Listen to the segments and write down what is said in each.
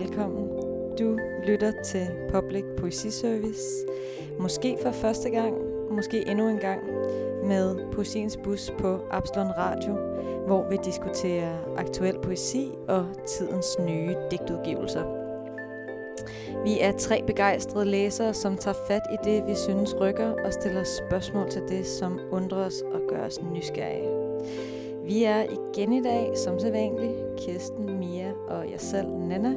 velkommen. Du lytter til Public Poesi Service. Måske for første gang, måske endnu en gang, med Poesiens Bus på Absalon Radio, hvor vi diskuterer aktuel poesi og tidens nye digtudgivelser. Vi er tre begejstrede læsere, som tager fat i det, vi synes rykker, og stiller spørgsmål til det, som undrer os og gør os nysgerrige. Vi er igen i dag, som sædvanligt, Kirsten, Mia og jeg selv, Nana,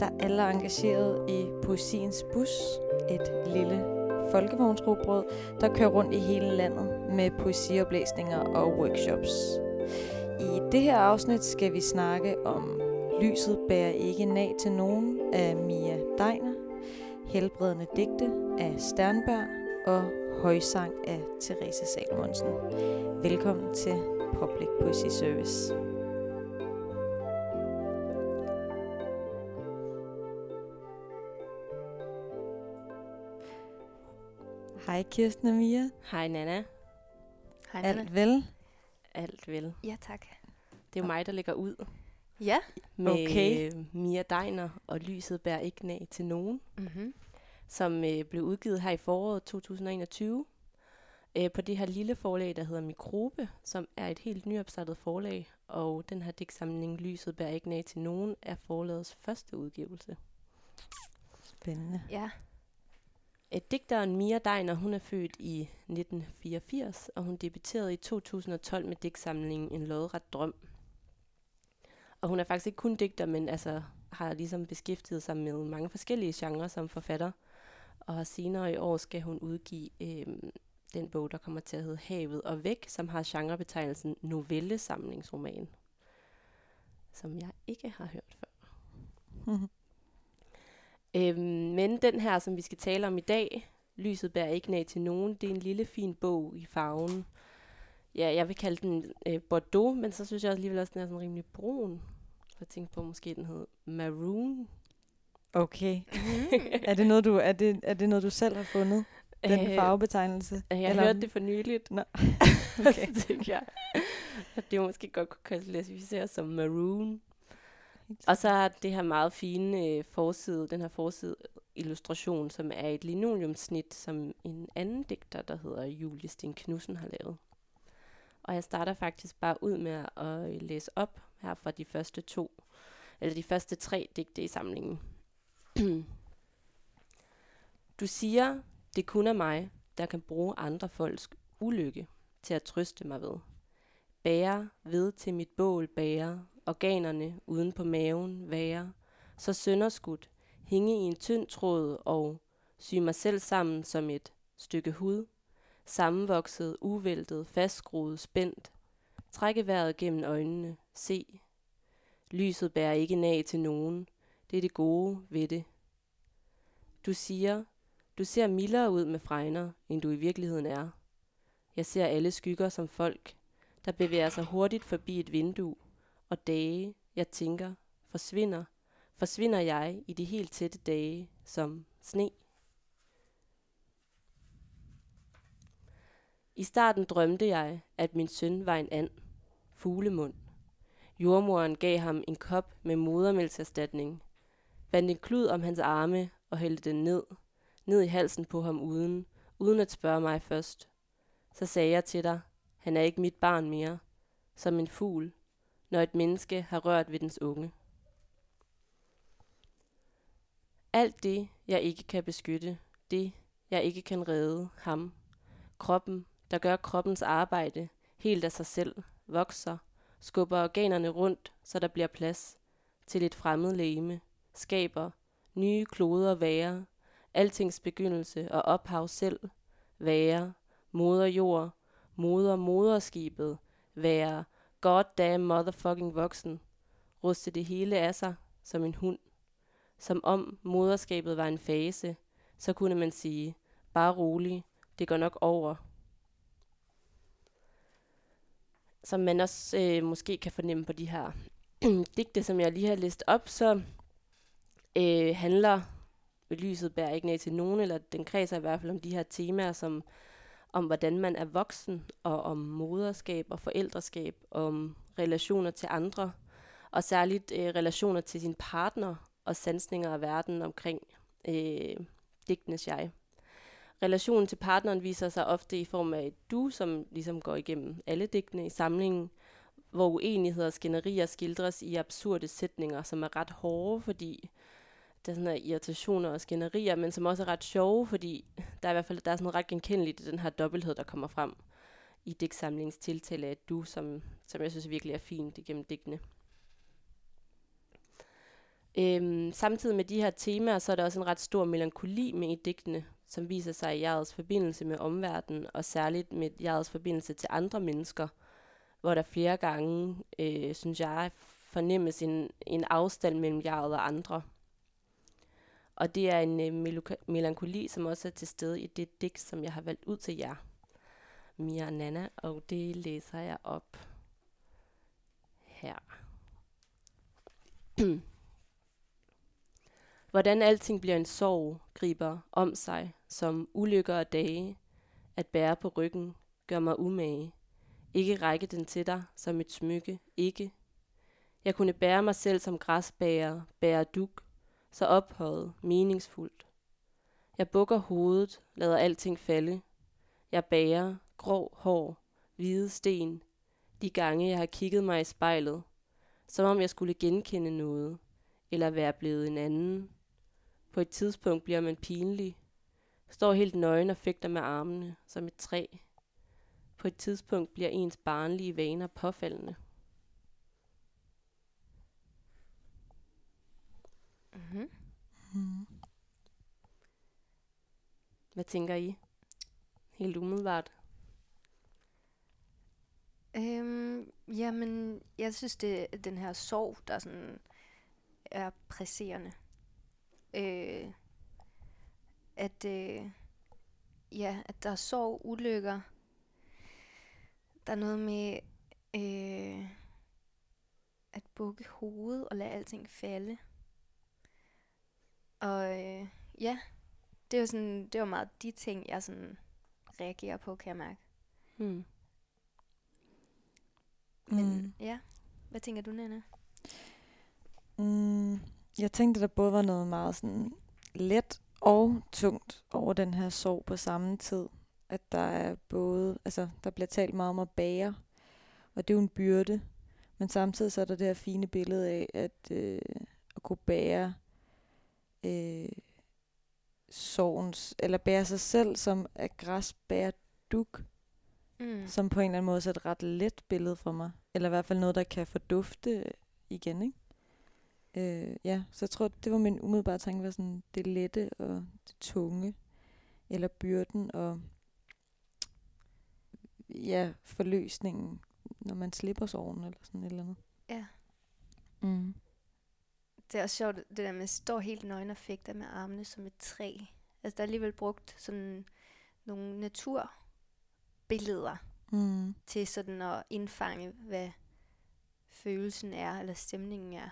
der alle er engageret i Poesiens Bus, et lille folkevognsrugbrød, der kører rundt i hele landet med poesioplæsninger og workshops. I det her afsnit skal vi snakke om Lyset bærer ikke nag til nogen af Mia Deiner, Helbredende digte af Sternberg og Højsang af Therese Salomonsen. Velkommen til Public Poesy Service. Hej Kirsten og Mia. Hej Nana. Hej, Alt vel? Alt vel. Ja, tak. Det er jo mig, der ligger ud Ja. med Okay. øh, Mia Deiner og Lyset bærer ikke nag til nogen, Mm-hmm. som øh, blev udgivet her i foråret 2021 øh, på det her lille forlag, der hedder Mikrobe, som er et helt nyopstartet forlag, og den her digtsamling Lyset bærer ikke nag til nogen er forlagets første udgivelse. Spændende. Ja. Et Digteren Mia Deiner, hun er født i 1984, og hun debuterede i 2012 med digtsamlingen En lodret drøm. Og hun er faktisk ikke kun digter, men altså har ligesom beskæftiget sig med mange forskellige genrer som forfatter. Og senere i år skal hun udgive øh, den bog, der kommer til at hedde Havet og Væk, som har genrebetegnelsen novellesamlingsroman, som jeg ikke har hørt før. Mhm. Øhm, men den her, som vi skal tale om i dag, Lyset bærer ikke nag til nogen, det er en lille fin bog i farven. Ja, jeg vil kalde den øh, Bordeaux, men så synes jeg alligevel også, den er sådan rimelig brun. Så jeg tænkte på, måske den hed Maroon. Okay. er, det noget, du, er, det, er det noget, du selv har fundet? Den Øh, farvebetegnelse? Jeg Eller- hørte det for nyligt. Nå. okay. så tænkte jeg, at det måske godt kunne klassificeres som Maroon. Og så er det her meget fine øh, forside, den her forside illustration, som er et linoleumsnit, som en anden digter, der hedder Julie Sten Knudsen, har lavet. Og jeg starter faktisk bare ud med at øh, læse op her fra de første to, eller de første tre digte i samlingen. du siger, det kun er mig, der kan bruge andre folks ulykke til at trøste mig ved. Bære ved til mit bål bære, organerne uden på maven være, så sønderskudt, hænge i en tynd tråd og sy mig selv sammen som et stykke hud, sammenvokset, uvæltet, fastskruet, spændt, trække vejret gennem øjnene, se. Lyset bærer ikke nag til nogen, det er det gode ved det. Du siger, du ser mildere ud med fregner, end du i virkeligheden er. Jeg ser alle skygger som folk, der bevæger sig hurtigt forbi et vindue, og dage, jeg tænker, forsvinder, forsvinder jeg i de helt tætte dage som sne. I starten drømte jeg, at min søn var en and, fuglemund. Jordmoren gav ham en kop med modermælkserstatning, bandt en klud om hans arme og hældte den ned, ned i halsen på ham uden, uden at spørge mig først. Så sagde jeg til dig, han er ikke mit barn mere, som en fugl, når et menneske har rørt ved dens unge. Alt det, jeg ikke kan beskytte, det, jeg ikke kan redde ham, kroppen, der gør kroppens arbejde helt af sig selv, vokser, skubber organerne rundt, så der bliver plads til et fremmed lægeme, skaber nye kloder være, altings begyndelse og ophav selv, være, moder jord, moder moderskibet, være, goddamn motherfucking voksen, ruste det hele af sig som en hund. Som om moderskabet var en fase, så kunne man sige, bare rolig, det går nok over. Som man også øh, måske kan fornemme på de her digte, som jeg lige har læst op, så øh, handler lyset bærer ikke ned til nogen, eller den kredser i hvert fald om de her temaer, som om hvordan man er voksen, og om moderskab og forældreskab, om relationer til andre, og særligt øh, relationer til sin partner, og sansninger af verden omkring øh, digtenes jeg. Relationen til partneren viser sig ofte i form af et du, som ligesom går igennem alle digtene i samlingen, hvor uenigheder og skænderier skildres i absurde sætninger, som er ret hårde, fordi der er sådan her irritationer og skænderier, men som også er ret sjove, fordi der er i hvert fald der er sådan ret genkendeligt i den her dobbelthed, der kommer frem i digtsamlingens tiltale af du, som, som jeg synes virkelig er fint igennem digtene. Øhm, samtidig med de her temaer, så er der også en ret stor melankoli med i digtene, som viser sig i jegets forbindelse med omverdenen, og særligt med jegets forbindelse til andre mennesker, hvor der flere gange, øh, synes jeg, fornemmes en, en afstand mellem jeget og andre. Og det er en øh, melankoli, som også er til stede i det digt, som jeg har valgt ud til jer, Mia og Nana, og det læser jeg op her. Hvordan alting bliver en sorg, griber om sig, som ulykker og dage, at bære på ryggen, gør mig umage. Ikke række den til dig som et smykke, ikke. Jeg kunne bære mig selv som græsbærer, bære duk, så ophøjet, meningsfuldt. Jeg bukker hovedet, lader alting falde. Jeg bærer, grå hår, hvide sten, de gange jeg har kigget mig i spejlet, som om jeg skulle genkende noget, eller være blevet en anden. På et tidspunkt bliver man pinlig, står helt nøgen og fægter med armene, som et træ. På et tidspunkt bliver ens barnlige vaner påfaldende. Mm-hmm. Mm. Hvad tænker I? Helt umiddelbart. Øhm, jamen, jeg synes, det er den her sorg, der sådan er presserende. Øh, at, øh, ja, at der er sorg, ulykker. Der er noget med øh, at bukke hovedet og lade alting falde. Og øh, ja, det var sådan, det var meget de ting, jeg sådan reagerer på, kan jeg mærke. Hmm. Men mm. ja, hvad tænker du, Nana? Mm, jeg tænkte, der både var noget meget sådan let og tungt over den her sorg på samme tid. At der er både, altså der bliver talt meget om at bære, og det er jo en byrde. Men samtidig så er der det her fine billede af, at, øh, at kunne bære øh, sorgens, eller bære sig selv som at græs bærer duk, mm. som på en eller anden måde er et ret let billede for mig. Eller i hvert fald noget, der kan fordufte igen, ikke? Øh, ja, så jeg tror, det var min umiddelbare tanke, var sådan det lette og det tunge, eller byrden og ja, forløsningen, når man slipper sorgen eller sådan et eller andet. Ja. Mm. Det er også sjovt, det der med at stå helt nøgen og fægter med armene som et træ. Altså, der er alligevel brugt sådan nogle naturbilleder mm. til sådan at indfange, hvad følelsen er, eller stemningen er.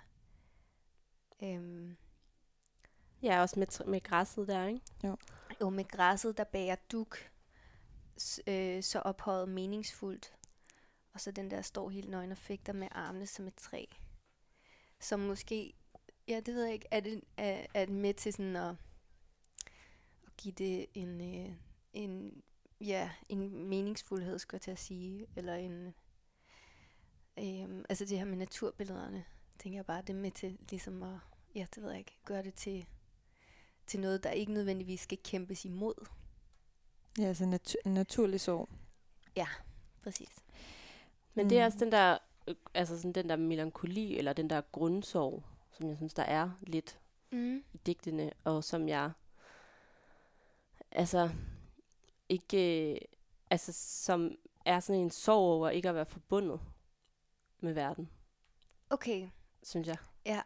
Øhm. Ja, også med, med græsset der, ikke? Jo. Jo, med græsset, der bærer duk, øh, så ophøjet meningsfuldt. Og så den der står helt nøgen og fægter med armene som et træ. Som måske, ja, det ved jeg ikke, er det, er, er det med til sådan at, at give det en, øh, en, ja, en meningsfuldhed, skal jeg til at sige, eller en, øh, altså det her med naturbillederne, tænker jeg bare, det er med til ligesom at, ja, det ved jeg ikke, gøre det til, til noget, der ikke nødvendigvis skal kæmpes imod. Ja, altså nat- naturlig sorg. Ja, præcis. Men mm. det er også den der, øh, altså sådan den der melankoli, eller den der grundsorg, som jeg synes, der er lidt mm. i digtene, og som jeg, altså, ikke, øh, altså som er sådan en sorg over ikke at være forbundet med verden. Okay synes jeg. Ja,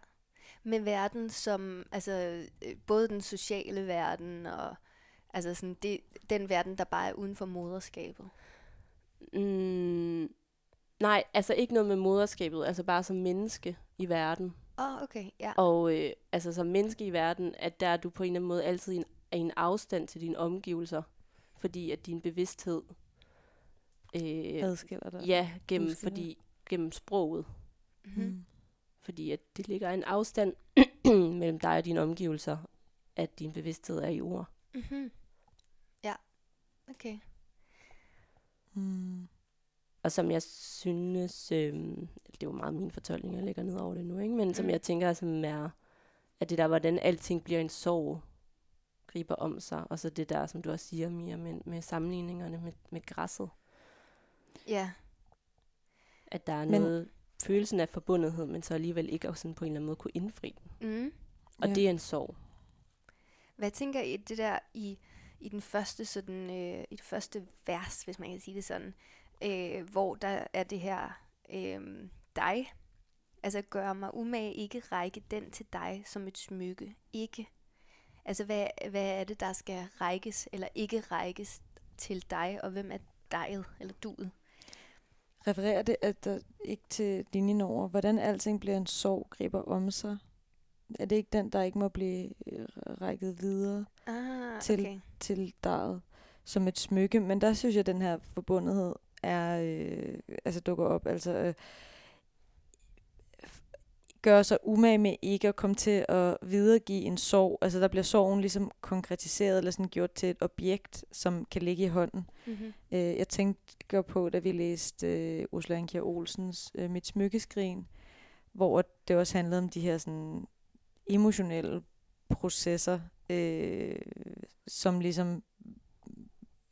med verden som, altså øh, både den sociale verden og altså sådan det, den verden, der bare er uden for moderskabet. Mm, nej, altså ikke noget med moderskabet, altså bare som menneske i verden. Oh, okay, ja. Og øh, altså som menneske i verden, at der er du på en eller anden måde altid en, en afstand til dine omgivelser, fordi at din bevidsthed øh, adskiller dig. Ja, gennem, fordi, gennem sproget. Mm-hmm. Mm fordi at det ligger en afstand mellem dig og dine omgivelser, at din bevidsthed er i ord. Mm-hmm. Ja, okay. Mm. Og som jeg synes, øh, det er jo meget min fortolkning, jeg lægger ned over det nu, ikke? men som Mm. jeg tænker, som er, at det der, hvordan alting bliver en sorg, griber om sig, og så det der, som du også siger, Mia, med, med sammenligningerne med, med græsset, Ja, at der er Men- noget, følelsen af forbundethed, men så alligevel ikke også sådan på en eller anden måde kunne indfri den. mm. Og Ja. det er en sorg. Hvad tænker I det der i, i den første sådan, øh, i det første vers, hvis man kan sige det sådan, øh, hvor der er det her øh, dig, altså gør mig umage, ikke række den til dig som et smykke, ikke. Altså hvad, hvad er det, der skal rækkes eller ikke rækkes til dig, og hvem er diget eller duet? Refererer det at der ikke til linjen over, hvordan alting bliver en sorg, griber om sig? Er det ikke den, der ikke må blive øh, rækket videre Ah, Til- okay. til daget som et smykke? Men der synes jeg, at den her forbundethed er, øh, altså dukker op. Altså, øh, f- gør sig umage med ikke at komme til at videregive en sorg. Altså der bliver sorgen ligesom konkretiseret eller sådan gjort til et objekt, som kan ligge i hånden. Mm-hmm. Øh, jeg tænkte på, da vi læste øh, Ursula Ankia Olsens øh, Mit smykkeskrin, hvor det også handlede om de her sådan emotionelle processer, øh, som ligesom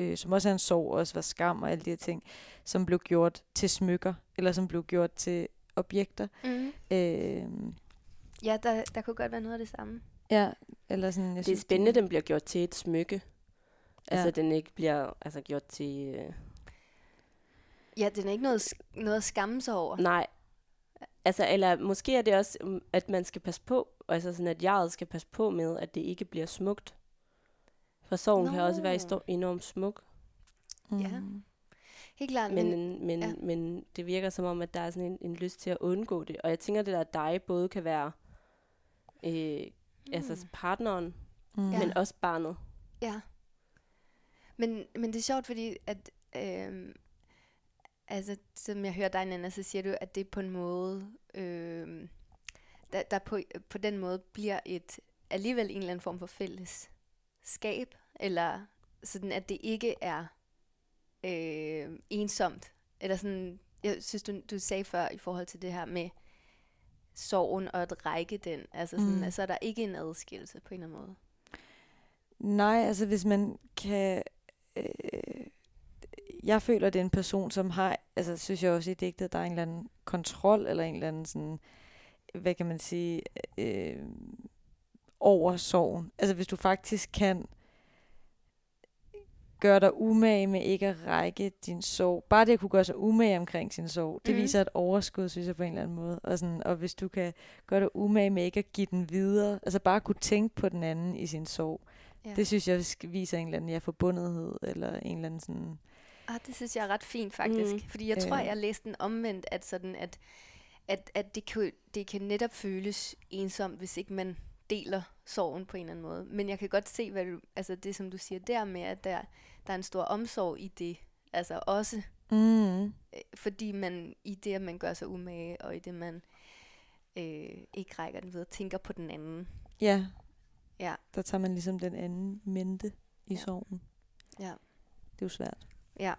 øh, som også er en sorg, også var skam og alle de her ting, som blev gjort til smykker, eller som blev gjort til objekter. Mm-hmm. Øh, Ja, der, der kunne godt være noget af det samme. ja, eller sådan, jeg Det er synes, spændende, at den bliver gjort til et smykke. Altså, Ja. den ikke bliver altså, gjort til... Øh, Ja, den er ikke noget, noget at skamme sig over. nej. Altså, eller måske er det også, um, at man skal passe på, altså sådan, at jeget skal passe på med, at det ikke bliver smukt. For sorgen kan også være Nå. sto- enormt smuk, mm, Ja. Helt klart, men, men, men, men, ja. ja. men det virker som om, at der er sådan en, en lyst til at undgå det. Og jeg tænker, det der dig både kan være øh, Mm. altså partneren, mm, Ja. men også barnet. Ja. Men, men det er sjovt, fordi at, øhm, altså, som jeg hører dig, Nana, så siger du, at det på en måde, øhm, der, der på, på den måde bliver et alligevel en eller anden form for fællesskab, eller sådan, at det ikke er øh, ensomt. Eller sådan, jeg synes, du, du sagde før i forhold til det her med sorgen og at række den. Altså sådan, Mm. altså, der er ikke en adskillelse på en eller anden måde. Nej, altså hvis man kan... Øh, jeg føler, det er en person, som har, altså synes jeg også i digtet, der er en eller anden kontrol, eller en eller anden sådan, hvad kan man sige, øh, over sorgen. Altså hvis du faktisk kan gøre dig umage med ikke at række din sorg. Bare det at kunne gøre sig umage omkring sin sorg, det Mhm. viser et overskud, synes jeg på en eller anden måde. Og, sådan, og hvis du kan gøre dig umage med ikke at give den videre, altså bare kunne tænke på den anden i sin sorg, Ja. det synes jeg viser en eller anden ja, forbundethed, eller en eller anden sådan... Ah, det synes jeg er ret fint faktisk. Mm. Mm. Fordi jeg tror, Øh. jeg læste den omvendt, at, sådan, at, at, at det, kan, det kan netop føles ensomt, hvis ikke man deler sorgen på en eller anden måde. Men jeg kan godt se, hvad du, altså det som du siger der med, at der, der er en stor omsorg i det. Altså også, Mm. øh, fordi man i det, at man gør sig umage, og i det, man øh, ikke rækker den videre, tænker på den anden. Ja, Ja, der tager man ligesom den anden mente i Ja. sorgen. ja, Det er jo svært. ja.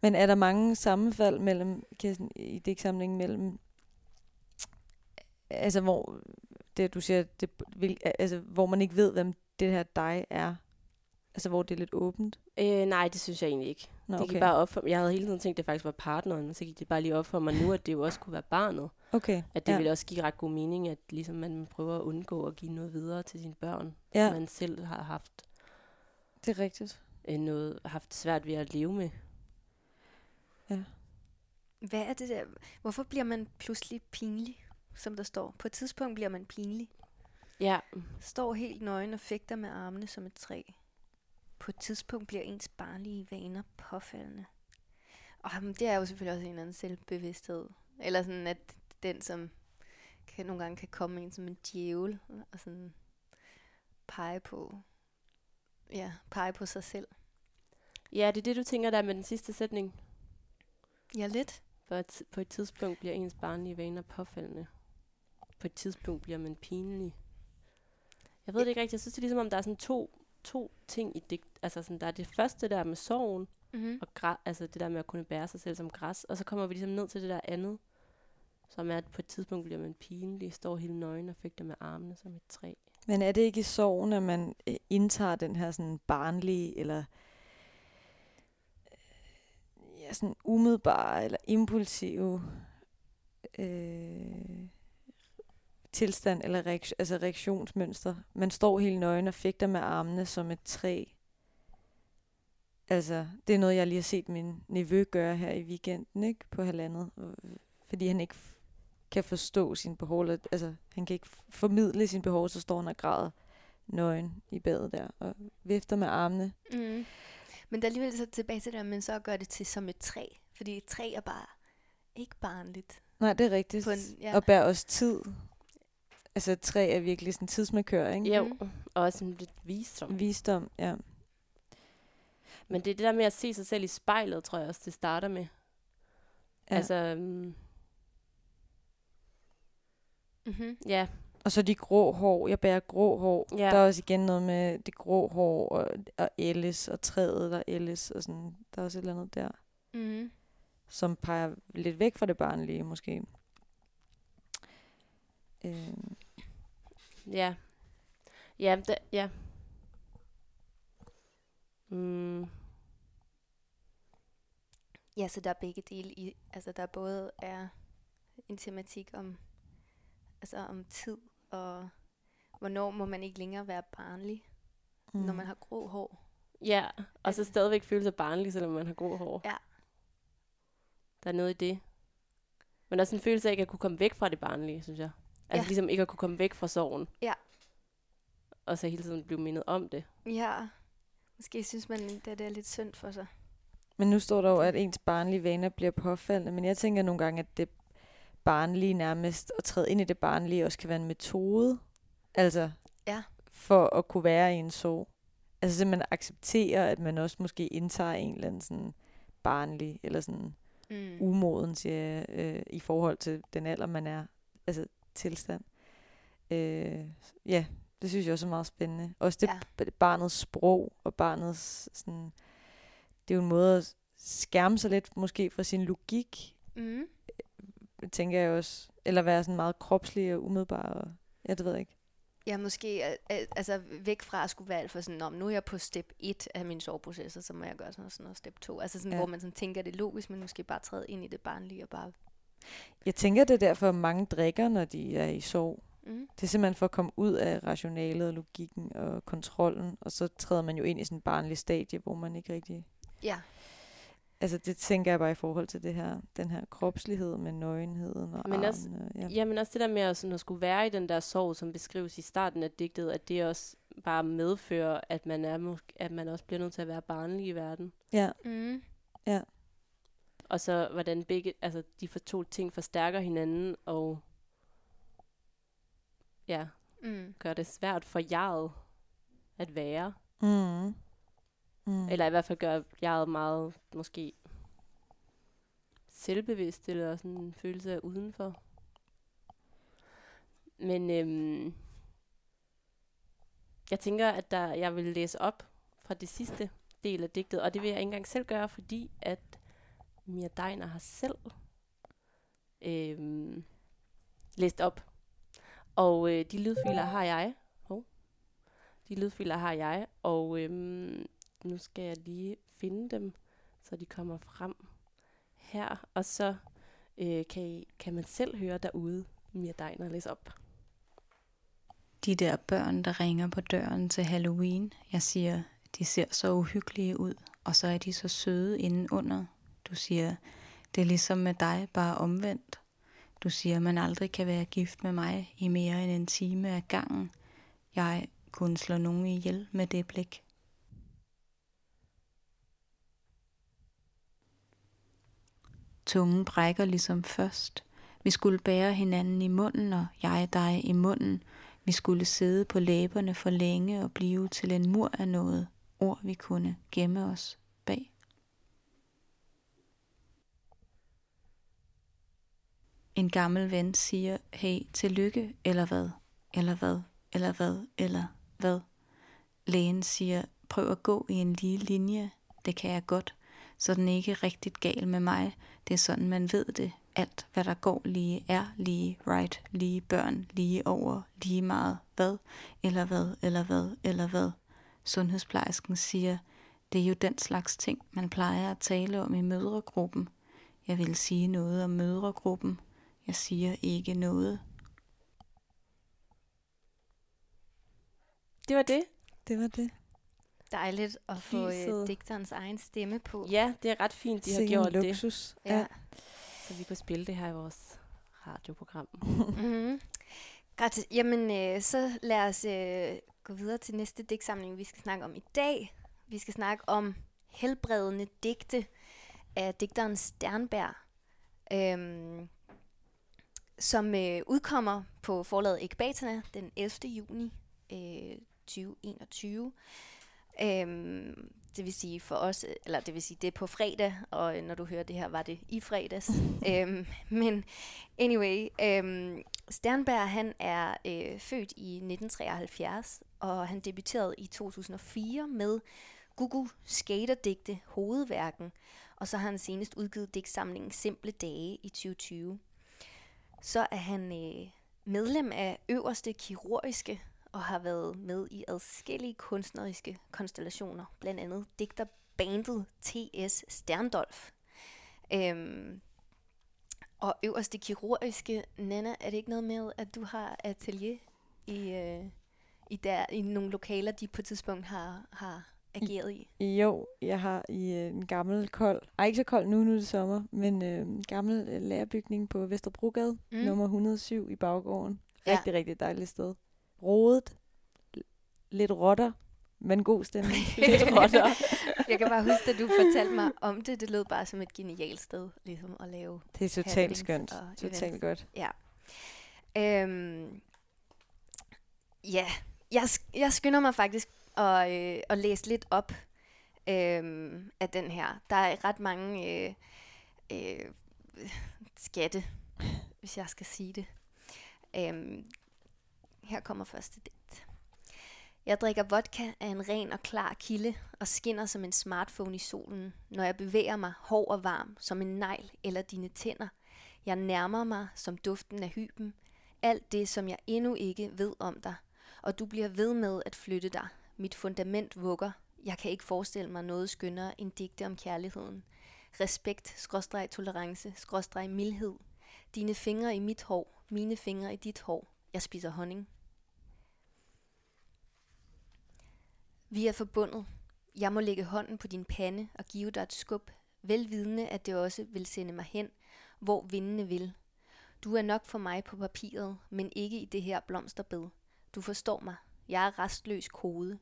Men er der mange sammenfald mellem, Kirsten, i digtsamlingen mellem, altså hvor, det du siger, det, vil, altså, hvor man ikke ved, hvem det her dig er? Altså hvor det er lidt åbent? Øh, nej, det synes jeg egentlig ikke. Nå, Det okay. gik bare op for Jeg havde hele tiden tænkt, at det faktisk var partneren, men så gik det bare lige op for mig nu, at det jo også kunne være barnet. okay. At det ja. ja. ville også give ret god mening, at ligesom man prøver at undgå at give noget videre til sine børn, Ja, som man selv har haft det er rigtigt. øh, noget, haft svært ved at leve med. Hvad er det der? Hvorfor bliver man pludselig pinlig, som der står? På et tidspunkt bliver man pinlig. Ja, Står helt nøgen og fægter med armene som et træ. På et tidspunkt bliver ens barnlige vaner påfaldende. Og jamen, det er jo selvfølgelig også en eller anden selvbevidsthed. Eller sådan, at den, som kan, nogle gange kan komme ind som en djævel, og sådan pege på, ja, pege på sig selv. ja, det er det, du tænker der med den sidste sætning. Ja, lidt. For at på et tidspunkt bliver ens barnlige vaner påfaldende. På et tidspunkt bliver man pinlig. Jeg ved det ikke rigtigt. Jeg synes, det er ligesom, om der er sådan to, to ting i digt. Altså sådan, der er det første der med sorgen, Mm-hmm. og græ, altså det der med at kunne bære sig selv som græs. Og så kommer vi ligesom ned til det der andet, som er, at på et tidspunkt bliver man pinlig, står helt nøgen og fægter med armene som et træ. Men er det ikke i sorgen, at man øh, indtager den her sådan barnlige, eller øh, ja, sådan umiddelbare, eller impulsive øh, tilstand, eller reaktion, altså reaktionsmønster? Man står helt nøgen og fægter med armene som et træ. Altså, det er noget, jeg lige har set min nevø gøre her i weekenden, ikke? På halvandet. og- Fordi han ikke kan forstå sin behov, eller, altså, han kan ikke formidle sin behov, så står han og græder nøgen i badet der, og vifter med armene. Mm. Men der er alligevel så tilbage til det, at man så gør det til som et træ. Fordi et træ er bare ikke barnligt. Nej, det er rigtigt. En, ja. Og bærer også tid. Altså, træ er virkelig sådan en tidsmarkør, ikke? Jo, Mhm. og også sådan lidt visdom. Visdom, ja. Men det er det der med at se sig selv i spejlet, tror jeg også, det starter med. ja. Altså, um, Mm-hmm. ja, Og så de grå hår. Jeg bærer grå hår. Ja. Der er også igen noget med det grå hår og, og ældes og træet, der ældes og sådan. Der er også et eller andet der, Mm-hmm. som peger lidt væk fra det barnlige, måske. Øh, ja. Ja, det, ja. Mm, Ja, så der er begge dele i, altså der både er en tematik om, altså om tid, og hvornår må man ikke længere være barnlig, mm. når man har grå hår. ja, og så stadigvæk føle sig barnlig, selvom man har grå hår. Ja. Der er noget i det. Men også en følelse af ikke at kunne komme væk fra det barnlige, synes jeg. Altså Ja. ligesom ikke at kunne komme væk fra sorgen. Ja. Og så hele tiden blive mindet om det. Ja, måske synes man, at det er lidt synd for sig. Men nu står der jo, at ens barnlige vaner bliver påfaldende. Men jeg tænker nogle gange, at det barnlige nærmest, at træde ind i det barnlige, også kan være en metode. Altså, Ja. for at kunne være i en sorg. Altså simpelthen acceptere, at man også måske indtager en eller anden sådan barnlig, eller sådan Mm. umoden, siger jeg, øh, i forhold til den alder, man er, altså tilstand. Øh, ja, det synes jeg også er meget spændende. Også det Ja. barnets sprog, og barnets sådan, det er jo en måde at skærme sig lidt måske fra sin logik, Mm. tænker jeg også. Eller være sådan meget kropslig og umiddelbar. Og, ja, det ved jeg ikke. Ja, måske øh, øh, altså væk fra at skulle være alt for sådan, om nu er jeg på step 1 af min soveproces, så må jeg gøre sådan noget, sådan noget step 2. Altså sådan, ja. Hvor man sådan tænker det logisk, men måske bare træde ind i det barnlige og bare... Jeg tænker, det er derfor, mange drikker, når de er i sorg. Mm. Det er simpelthen for at komme ud af rationalet og logikken og kontrollen, og så træder man jo ind i sådan en barnlig stadie, hvor man ikke rigtig... Ja, Altså det tænker jeg bare i forhold til det her, den her kropslighed med nøgenheden og Men også- armene. Ja. Ja, men også det der med at, sådan, at skulle være i den der sorg, som beskrives i starten af digtet, at det også bare medfører, at man, er, at man også bliver nødt til at være barnlig i verden. ja. mm. Og så hvordan begge, altså de for to ting forstærker hinanden, og ja, Mm. gør det svært for jeget at være. Mm. Mm. Eller i hvert fald gør jeget meget, måske, selvbevidst, eller sådan en følelse af udenfor. Men øhm, jeg tænker, at der, jeg vil læse op fra det sidste del af digtet, og det vil jeg ikke engang selv gøre, fordi at Mia Deiner har selv øh, læst op. Og øh, de lydfiler har jeg. Hov. De lydfiler har jeg, og øh, nu skal jeg lige finde dem, så de kommer frem her. Og så øh, kan, I, kan man selv høre derude, Mia Deiner læse op. De der børn, der ringer på døren til Halloween, jeg siger, de ser så uhyggelige ud, og så er de så søde indenunder. Du siger, det er ligesom med dig, bare omvendt. Du siger, man aldrig kan være gift med mig i mere end en time af gangen. Jeg kunne slå nogen ihjel med det blik. Tungen brækker ligesom først. Vi skulle bære hinanden i munden, og jeg dig i munden. Vi skulle sidde på læberne for længe og blive til en mur af noget. Ord vi kunne gemme os bag. En gammel ven siger, hey, tillykke, eller hvad, eller hvad, eller hvad, eller hvad. Lægen siger, prøv at gå i en lige linje, det kan jeg godt, så den ikke er rigtigt gal med mig. Det er sådan, man ved det. Alt, hvad der går lige, er lige, right, lige børn, lige over, lige meget, hvad, eller hvad, eller hvad, eller hvad. Sundhedsplejersken siger, det er jo den slags ting, man plejer at tale om i mødregruppen. Jeg vil sige noget om mødregruppen. Jeg siger ikke noget. Det var det. Det var det. Dejligt at få øh, digterens egen stemme på. Ja, det er ret fint, de har Sikke en gjort det. luksus. Ja. Så vi kunne spille det her i vores radioprogram. Mm-hmm. Godt. Jamen, øh, så lad os øh, gå videre til næste digtsamling, vi skal snakke om i dag. Vi skal snakke om helbredende digte af digteren Sternberg, øhm, som øh, udkommer på forlaget Ekbatana den 11. juni øh, 2021. Øhm, det vil sige for os, eller det vil sige, det er på fredag, og øh, når du hører det her, var det i fredags. øhm, men anyway, øhm, Sternberg han er øh, født i 1973, og han debuterede i 2004 med Gugu Skaterdigte Hovedværken, og så har han senest udgivet digtsamlingen Simple Dage i 2020. Så er han øh, medlem af øverste kirurgiske og har været med i adskillige kunstneriske konstellationer, blandt andet digterbandet T.S. Sterndolf. Øhm, og øverste kirurgiske, Nana, er det ikke noget med, at du har atelier i, øh, i, der, i nogle lokaler, de på et tidspunkt har, har ageret i? Jo, jeg har i øh, en gammel kold, ej ikke så kold nu, nu er det sommer, men øh, en gammel øh, lærerbygning på Vesterbrogade, Mm. mm. nummer 107 i baggården. Ja. Rigtig, rigtig dejligt sted. Rodet, lidt rotter, men god stemning. Lidt rotter. Jeg kan bare huske, at du fortalte mig om det. Det lød bare som et genialt sted, ligesom at lave. Det er totalt skønt. Totalt godt. Ja. Øhm, ja, jeg, jeg skynder mig faktisk og, øh, og læse lidt op øh, af den her. Der er ret mange øh, øh, skatte, hvis jeg skal sige det. Øh, her kommer første digt. Jeg drikker vodka af en ren og klar kilde og skinner som en smartphone i solen, når jeg bevæger mig hård og varm som en negl eller dine tænder. Jeg nærmer mig som duften af hyben, alt det, som jeg endnu ikke ved om dig, og du bliver ved med at flytte dig. Mit fundament vugger. Jeg kan ikke forestille mig noget skønnere end digte om kærligheden. Respekt, skråstreg tolerance, skråstreg mildhed. Dine fingre i mit hår, mine fingre i dit hår. Jeg spiser honning. Vi er forbundet. Jeg må lægge hånden på din pande og give dig et skub, velvidende at det også vil sende mig hen, hvor vindene vil. Du er nok for mig på papiret, men ikke i det her blomsterbed. Du forstår mig. Jeg er restløs kode.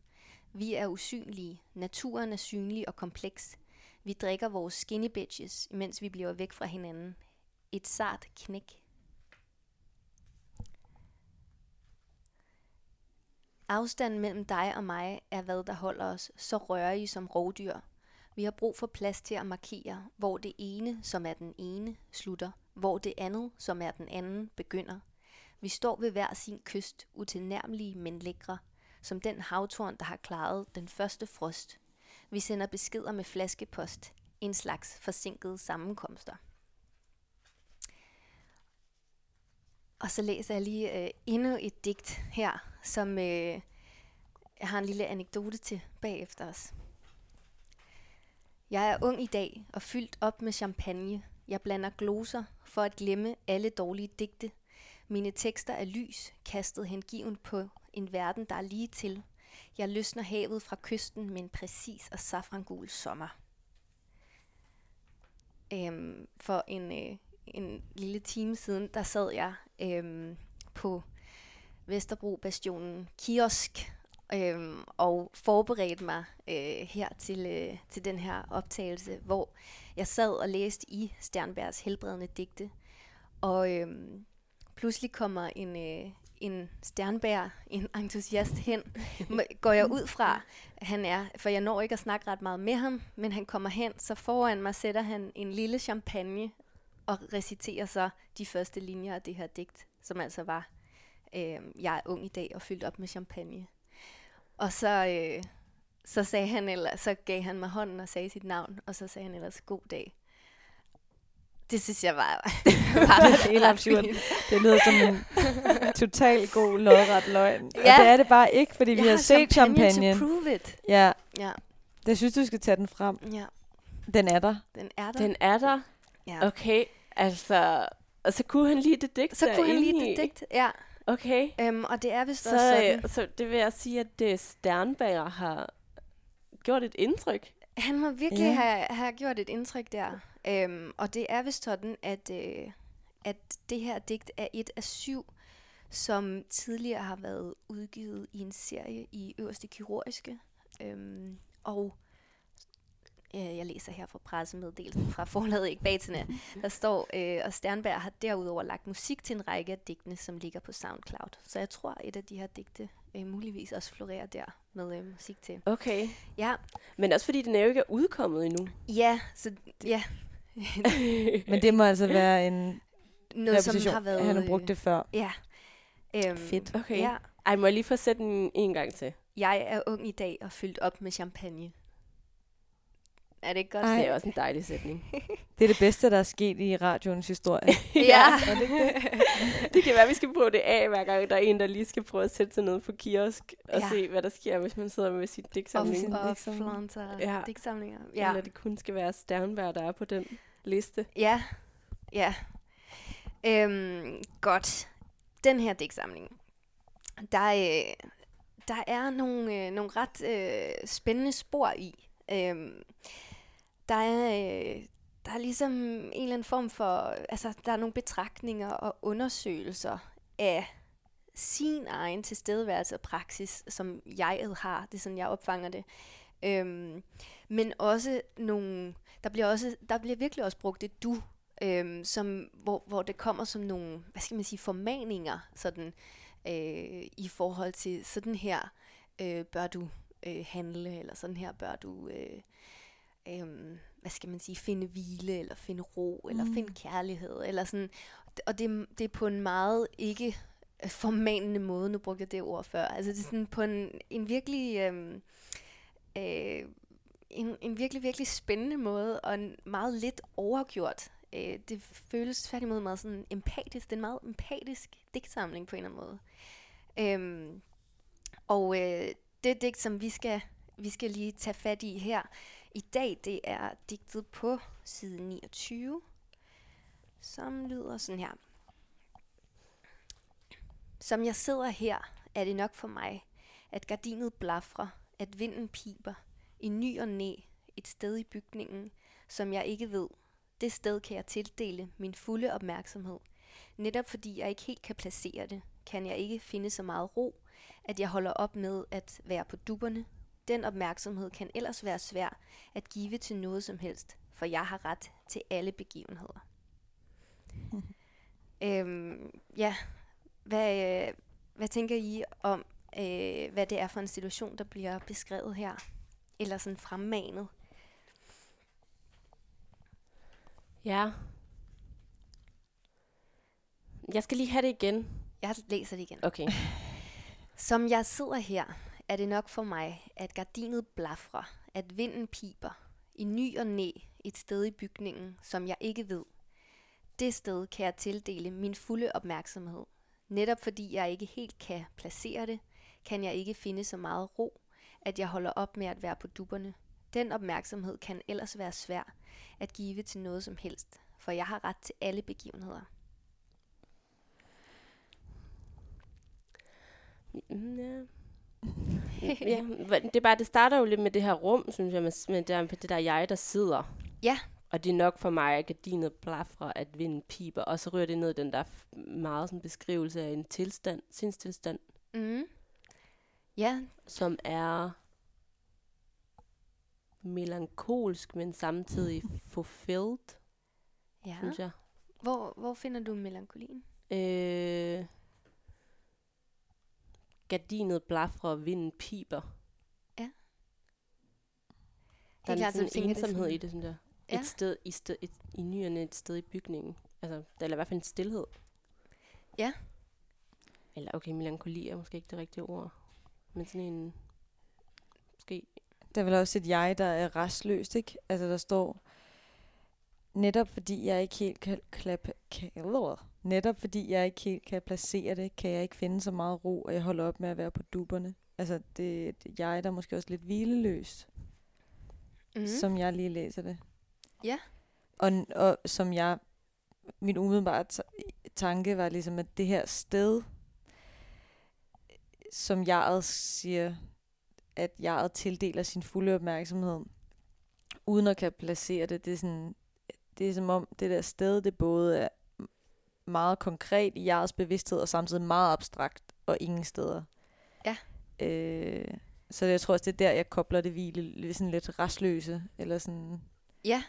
Vi er usynlige. Naturen er synlig og kompleks. Vi drikker vores skinny bitches, imens vi bliver væk fra hinanden. Et sart knæk. Afstanden mellem dig og mig er hvad der holder os så rørige som rovdyr. Vi har brug for plads til at markere, hvor det ene, som er den ene, slutter, hvor det andet, som er den anden, begynder. Vi står ved hver sin kyst, utilnærmelige, men lækre, som den havtorn, der har klaret den første frost. Vi sender beskeder med flaskepost, en slags forsinkede sammenkomster. Og så læser jeg lige øh, endnu et digt her, som øh, jeg har en lille anekdote til bagefter os. Jeg er ung i dag og fyldt op med champagne. Jeg blander gloser for at glemme alle dårlige digte. Mine tekster er lys, kastet hengiven på en verden, der er lige til. Jeg løsner havet fra kysten med en præcis og safrangul sommer. Øhm, for en, øh, en lille time siden, der sad jeg øhm, på Vesterbro Bastionen kiosk øhm, og forberedte mig øh, her til, øh, til den her optagelse, hvor jeg sad og læste i Sternbergs helbredende digte. Og øhm, pludselig kommer en, øh, en Sternberg, en entusiast hen, går jeg ud fra, han er, for jeg når ikke at snakke ret meget med ham, men han kommer hen, så foran mig sætter han en lille champagne og reciterer så de første linjer af det her digt, som altså var, øh, jeg er ung i dag og fyldt op med champagne. Og så, øh, så, sagde han eller, så gav han mig hånden og sagde sit navn, og så sagde han ellers god dag. Det synes jeg var, var det er helt absurd. Det lyder som en total god lodret løgn. Ja. Og det er det bare ikke, fordi vi jeg har, har set champagne to prove it. Ja, Ja, det synes du skal tage den frem. ja, Den er der. den er der. Den er der. ja. Okay, altså... Og så kunne han lide det digt Så kunne han lide derinde det digt, ja. Okay. Øhm, og det er vist Så, også sådan. øh, så det vil jeg sige, at det Sternbager har gjort et indtryk. Han må virkelig Ja. have, have gjort et indtryk der. Øhm, og det er vist sådan, at, øh, at det her digt er et af syv, som tidligere har været udgivet i en serie i Øverste Kirurgiske. Øhm, og øh, jeg læser her fra pressemeddelelsen fra forlaget Ekbaterne. Der står, øh, og Sternberg har derudover lagt musik til en række af digtene, som ligger på SoundCloud. Så jeg tror, et af de her digte øh, muligvis også florerer der med øh, musik til. Okay. Ja, Men også fordi den er jo ikke er udkommet endnu. Ja, så ja. Men det må altså være en Noget, som har været... Han har brugt det før. Ja. Øhm, Fedt. Okay. Ja, Ej, må jeg lige få sætte den en gang til? jeg er ung i dag og fyldt op med champagne. Er det ikke godt? Ej. Det er også en dejlig sætning. Det er det bedste, der er sket i radioens historie. Ja. Er det det? det kan være, at vi skal prøve det af, hver gang der er en, der lige skal prøve at sætte sig ned på kiosk og Ja. se, hvad der sker, hvis man sidder med sit Og, digtsamling. sin og digtsamling. flanter Ja. ja. digtsamlinger. Ja. Ja. Eller det kun skal være Sternberg, der er på den liste. Ja, ja. Øhm, godt. Den her digtsamling, der, øh, der er nogle, øh, nogle ret øh, spændende spor i. Øhm, der er... Øh, der er ligesom en eller anden form for, altså der er nogle betragtninger og undersøgelser af sin egen tilstedeværelse og praksis, som jeget har. Det er sådan, jeg opfanger det. Øhm, men også nogle, der bliver, også, der bliver virkelig også brugt et du, øhm, som, hvor, hvor det kommer som nogle, hvad skal man sige, formaninger, sådan, øh, i forhold til sådan her øh, bør du øh, handle, eller sådan her bør du, øh, øh, hvad skal man sige, finde hvile, eller finde ro, eller Mm. finde kærlighed, eller sådan, og det, det er på en meget ikke øh, formanende måde, nu brugte jeg det ord før, altså det er sådan på en, en virkelig, øh, øh, en, en virkelig, virkelig spændende måde, og en meget lidt overgjort. Øh, det føles tværtimod meget sådan empatisk. Det er en meget empatisk digtsamling på en eller anden måde. Øhm, og øh, det digt, som vi skal, vi skal lige tage fat i her i dag, det er digtet på side 29, som lyder sådan her. Som jeg sidder her, er det nok for mig, at gardinet blafrer, at vinden piber, i ny og næ, et sted i bygningen, som jeg ikke ved. Det sted kan jeg tildele min fulde opmærksomhed. Netop fordi jeg ikke helt kan placere det, kan jeg ikke finde så meget ro, at jeg holder op med at være på dupperne. Den opmærksomhed kan ellers være svær at give til noget som helst, for jeg har ret til alle begivenheder. øhm, ja, hvad, øh, hvad tænker I om, øh, hvad det er for en situation, der bliver beskrevet her? Eller sådan fremmanet? Ja. Jeg skal lige have det igen. Jeg læser det igen. Okay. Som jeg sidder her, er det nok for mig, at gardinet blafrer, at vinden piber, i ny og næ et sted i bygningen, som jeg ikke ved. Det sted kan jeg tildele min fulde opmærksomhed. Netop fordi jeg ikke helt kan placere det, kan jeg ikke finde så meget ro, at jeg holder op med at være på dupperne. Den opmærksomhed kan ellers være svær at give til noget som helst, for jeg har ret til alle begivenheder. Mm, yeah. ja, det er bare, det starter jo lidt med det her rum, synes jeg, med, det, der, det der jeg, der sidder. Ja. Og det er nok for mig, at gardinet blafrer, at vinden piber, og så rører det ned den der meget sådan beskrivelse af en tilstand, sindstilstand, Mm. Ja, som er melankolsk, men samtidig fulfilled, ja. synes jeg. Hvor, hvor finder du melankolien? Øh, gardinet blafrer, og vinden piber. Der er klart, så sådan en det ensomhed sådan- i det, synes jeg. Ja. et sted, i, sted, et, i nyerne et sted i bygningen. Altså, eller i hvert fald en stillhed. Ja. Eller okay, melankoli er måske ikke det rigtige ord. Men sådan en... Måske... Der er vel også et jeg, der er restløst, ikke? Altså, der står, netop fordi jeg ikke helt kan, klap, kan netop fordi jeg ikke helt kan placere det, kan jeg ikke finde så meget ro, og jeg holder op med at være på duberne. Altså, det er et jeg, der er måske også lidt hvileløst, Mm. som jeg lige læser det. Ja. Og, og som jeg, min umiddelbare ta- tanke var ligesom, at det her sted, som jeg siger, at jeg tildeler sin fulde opmærksomhed, uden at kan placere det, det er sådan, det er som om det der sted, det både er meget konkret i jeres bevidsthed, og samtidig meget abstrakt, og ingen steder. Ja. Øh, så jeg tror også, det er der, jeg kobler det hvile, sådan lidt restløse, eller sådan, Ja,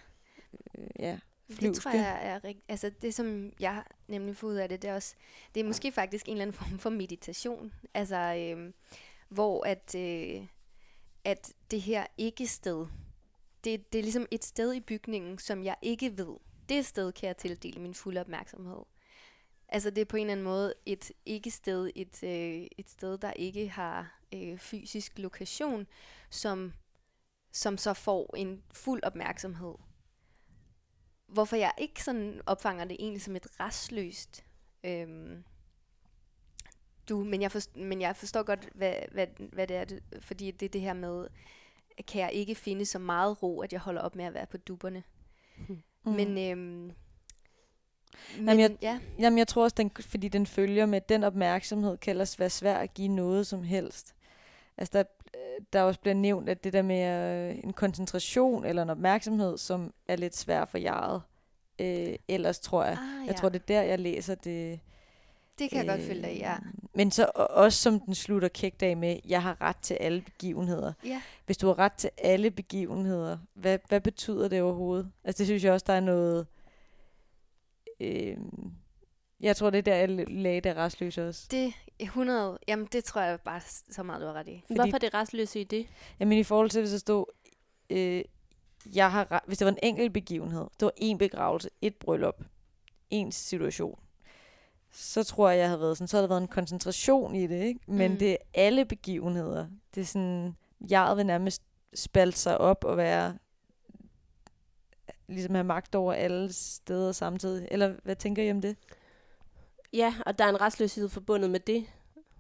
øh, ja, det flyvske. tror jeg er rigtigt. Altså det, som jeg nemlig får ud af det, det er også, det er måske faktisk en eller anden form for meditation. Altså, øh, hvor at, øh, at det her ikke-sted, det, det er ligesom et sted i bygningen, som jeg ikke ved. Det sted kan jeg tildele min fulde opmærksomhed. Altså det er på en eller anden måde et ikke-sted, et, øh, et sted, der ikke har øh, fysisk lokation, som, som så får en fuld opmærksomhed. Hvorfor jeg ikke sådan opfanger det egentlig som et restløst øhm, du, men jeg, forstår, men jeg forstår godt, hvad, hvad, hvad det er, det, fordi det er det her med, kan jeg ikke finde så meget ro, at jeg holder op med at være på dupperne. Mm. Men, øhm, men Jamen, jeg- ja, Jamen, jeg tror også, den, fordi den følger med, den opmærksomhed kan ellers være svær at give noget som helst. Altså, der, øh, der også bliver nævnt, at det der med øh, en koncentration eller en opmærksomhed, som er lidt svær for jeget. Øh, ellers tror jeg, ah, jeg tror, det er der, jeg læser det. det kan jeg godt følge dig ja. Men så også som den slutter kægt af med, jeg har ret til alle begivenheder. Ja, Hvis du har ret til alle begivenheder, hvad, hvad betyder det overhovedet? Altså det synes jeg også, der er noget... Øh, jeg tror, det er der, jeg lagde det restløse også. det 100, jamen det tror jeg bare så meget, du har ret i. Fordi- Hvorfor er det restløse i det? Jamen i forhold til, hvis der stod, øh, jeg har hvis det var en enkelt begivenhed, det var en begravelse, et bryllup, en situation, så tror jeg, jeg havde været sådan, så havde der været en koncentration i det, ikke? Men mm. det er alle begivenheder. Det er sådan, jeg vil nærmest spalte sig op og være, ligesom have magt over alle steder samtidig. Eller hvad tænker I om det? Ja, og der er en restløshed forbundet med det.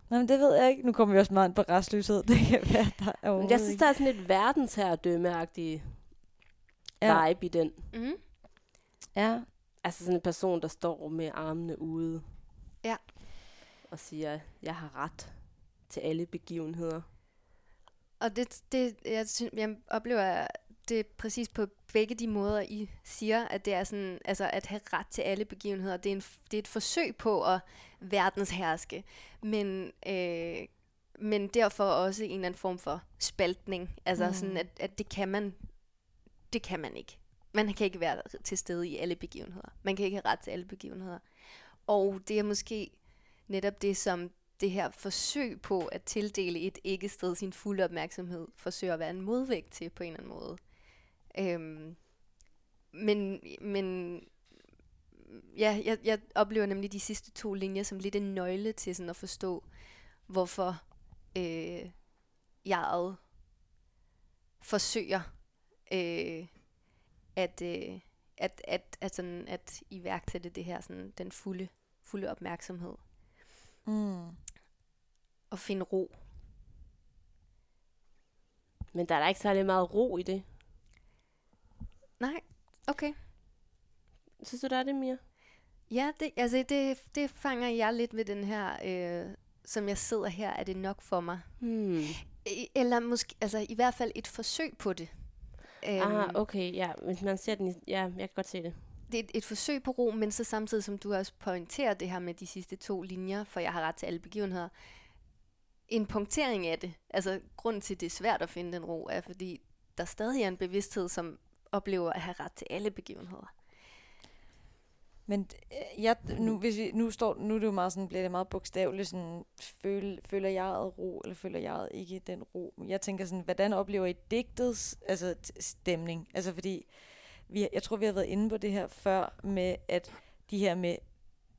Nej, men det ved jeg ikke. Nu kommer vi også meget ind på restløshed. Det kan være, der er Men jeg synes, der er sådan et verdensherredømme-agtig Ja. vibe i den. Mm. Ja, Altså sådan en person, der står med armene ude. Ja. Og siger, jeg har ret til alle begivenheder. Og det, det jeg, synes, jeg oplever, det er præcis på begge de måder, I siger, at det er sådan, altså at have ret til alle begivenheder. Det er, en, det er et forsøg på at verdensherske, men, øh, men derfor også en eller anden form for spaltning. Altså mm. Mm. sådan, at, at det kan man, det kan man ikke. Man kan ikke være til stede i alle begivenheder. Man kan ikke have ret til alle begivenheder. Og det er måske netop det, som det her forsøg på at tildele et ikke-sted sin fulde opmærksomhed, forsøger at være en modvægt til på en eller anden måde. Øhm, men, men ja, jeg, jeg oplever nemlig de sidste to linjer som lidt en nøgle til sådan at forstå, hvorfor øh, jeget forsøger øh, at, øh, at, at, at, sådan, at iværksætte det her, sådan, den fulde, fulde opmærksomhed mm. og finde ro. Men der er da ikke særlig meget ro i det. Nej, okay. Synes du, der er det, Mia? Ja, det, altså det, det fanger jeg lidt ved den her, øh, som jeg sidder her, er det nok for mig. Hmm. Eller måske, altså i hvert fald et forsøg på det. Øhm, Ah, okay, ja. Hvis man ser den Ja, jeg kan godt se det. Det er et, et forsøg på ro, men så samtidig som du også pointerer det her med de sidste to linjer, for jeg har ret til alle begivenheder, en punktering af det. Altså, grunden til, at det er svært at finde den ro, er fordi der stadig er en bevidsthed, som oplever at have ret til alle begivenheder. Men ja, jeg, nu, hvis vi, nu, står, nu er det jo meget sådan, bliver det meget bogstaveligt, sådan, føl, føler jeg ro, eller føler jeg ikke den ro? Jeg tænker sådan, hvordan oplever I digtets altså, stemning? Altså fordi, vi, jeg tror, vi har været inde på det her før, med at de her med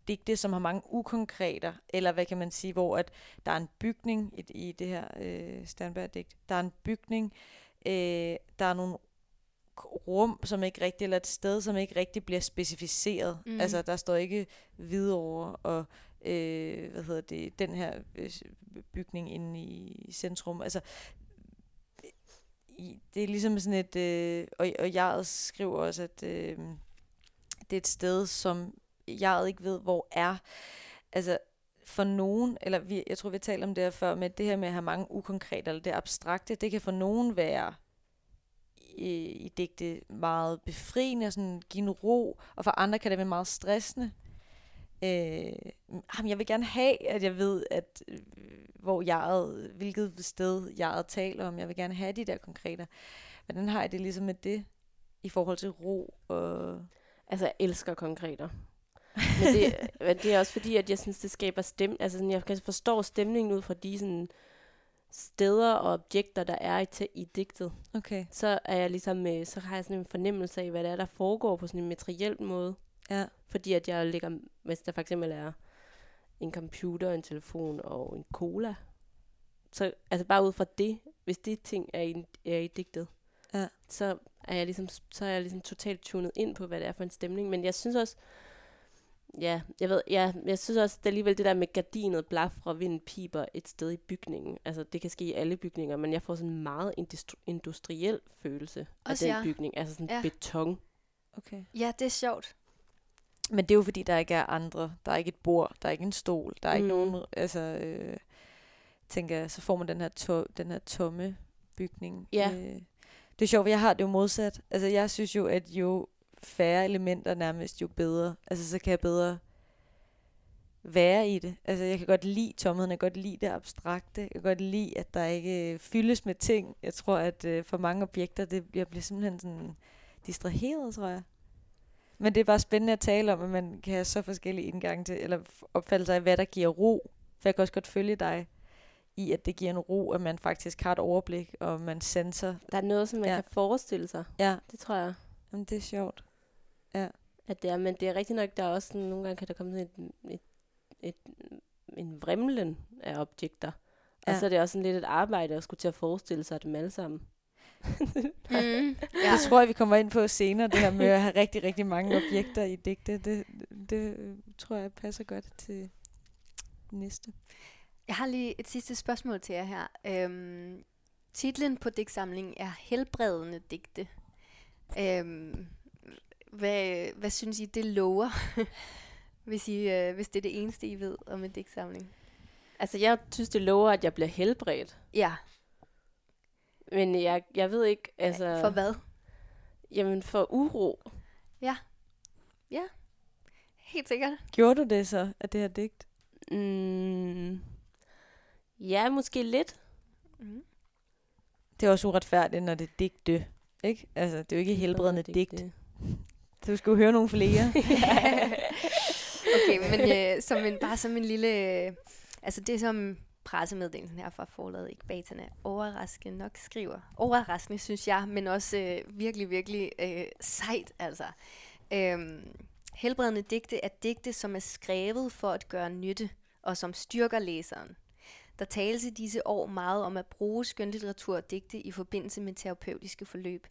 digte, som har mange ukonkreter, eller hvad kan man sige, hvor at der er en bygning i, i det her øh, Standberg-digt, Der er en bygning, øh, der er nogle rum, som ikke rigtig, eller et sted, som ikke rigtig bliver specificeret. Mm. Altså, der står ikke videre og øh, hvad hedder det, den her øh, bygning inde i centrum. Altså, det er ligesom sådan et, øh, og, og jeg skriver også, at øh, det er et sted, som jeg ikke ved, hvor er. Altså, for nogen, eller vi, jeg tror, vi talte om det her før, med det her med at have mange ukonkrete, eller det abstrakte, det kan for nogen være i, i digte meget befriende, og sådan give en ro, og for andre kan det være meget stressende. Øh, jeg vil gerne have, at jeg ved, at øh, hvor jeg, hvilket sted jeg taler om. Jeg vil gerne have de der konkrete. Hvordan har jeg det ligesom med det, i forhold til ro? Og altså, jeg elsker konkreter. Men det, men det er også fordi, at jeg synes, det skaber stem. Altså, sådan, jeg kan forstå stemningen ud fra de sådan, steder og objekter, der er i, i digtet. Okay. Så er jeg ligesom, øh, så har jeg sådan en fornemmelse af, hvad det er, der foregår på sådan en materiel måde. Ja. Fordi at jeg lægger, hvis der for eksempel er en computer, en telefon og en cola, så altså bare ud fra det, hvis de ting er i, er i digtet, ja. så er jeg ligesom, så er jeg ligesom totalt tunet ind på, hvad det er for en stemning. Men jeg synes også, ja, jeg ved, ja, jeg synes også, det er alligevel det der med gardinet blafrer, vinden piber et sted i bygningen. Altså, det kan ske i alle bygninger, men jeg får sådan en meget industri- industriel følelse også af den ja. bygning. Altså sådan ja. beton. Okay. Ja, det er sjovt. Men det er jo fordi, der ikke er andre. Der er ikke et bord, der er ikke en stol, der er mm. ikke nogen, altså, øh, tænker jeg, så får man den her, to, den her tomme bygning. Ja. Øh, det er sjovt, jeg har det jo modsat. Altså, jeg synes jo, at jo færre elementer nærmest, jo bedre. Altså, så kan jeg bedre være i det. Altså, jeg kan godt lide tomheden, jeg kan godt lide det abstrakte, jeg kan godt lide, at der ikke øh, fyldes med ting. Jeg tror, at øh, for mange objekter, det, jeg bliver simpelthen sådan distraheret, tror jeg. Men det er bare spændende at tale om, at man kan have så forskellige indgange til, eller opfattelser af, hvad der giver ro. For jeg kan også godt følge dig i, at det giver en ro, at man faktisk har et overblik, og man senser. Der er noget, som man ja. kan forestille sig. Ja. Det tror jeg. Jamen, det er sjovt. Ja. At det er, men det er rigtigt nok, der er også sådan, nogle gange kan der komme sådan et, et, et, en vrimlen af objekter. Ja. Og så er det også sådan lidt et arbejde at skulle til at forestille sig dem alle sammen. mm, ja. Det tror jeg, vi kommer ind på senere, det her med at have rigtig, rigtig mange objekter i digte. Det, det tror jeg passer godt til næste. Jeg har lige et sidste spørgsmål til jer her. Øhm, titlen på digtsamlingen er Helbredende digte. Øhm, hvad, hvad synes I, det lover, hvis, I, øh, hvis det er det eneste, I ved om en digtsamling? Altså, jeg synes, det lover, at jeg bliver helbredt. Ja. Men jeg, jeg ved ikke, altså... For hvad? Jamen, for uro. Ja. Ja. Helt sikkert. Gjorde du det så, af det her digt? Mm, ja, måske lidt. Mm. Det er også uretfærdigt, når det er digte. Ikke? Altså, det er jo ikke helbredende digt. Du skal jo høre nogle flere. okay, men øh, som en, bare som en lille... Øh, altså det som pressemeddelelsen her fra forladet Ekbaterne overraskende nok skriver. Overraskende, synes jeg, men også øh, virkelig, virkelig øh, sejt, altså. Øhm, helbredende digte er digte, som er skrevet for at gøre nytte, og som styrker læseren. Der tales i disse år meget om at bruge skønlitteratur og digte i forbindelse med terapeutiske forløb.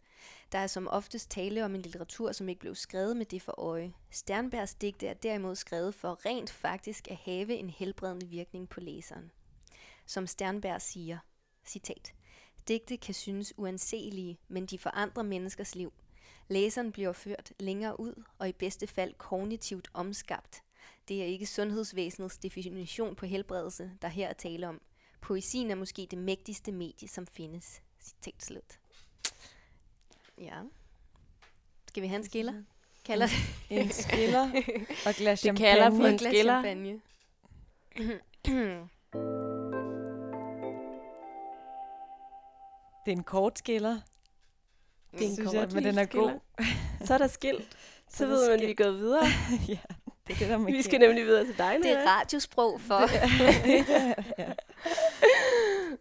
Der er som oftest tale om en litteratur, som ikke blev skrevet med det for øje. Sternbergs digte er derimod skrevet for rent faktisk at have en helbredende virkning på læseren. Som Sternberg siger, citat, Digte kan synes uanselige, men de forandrer menneskers liv. Læseren bliver ført længere ud og i bedste fald kognitivt omskabt. Det er ikke sundhedsvæsenets definition på helbredelse, der her er tale om. Poesien er måske det mægtigste medie, som findes. Citat slut. Ja. Skal vi have en skiller? Kalder det. En skiller og glas champagne. Det kalder for en skiller. det er en kort skiller. Det er en synes kort jeg, men den er god. Så er der skilt. Så, så ved man, at vi går videre. ja, det er det, der Vi skal nemlig videre til dig nu. Det er radiosprog for.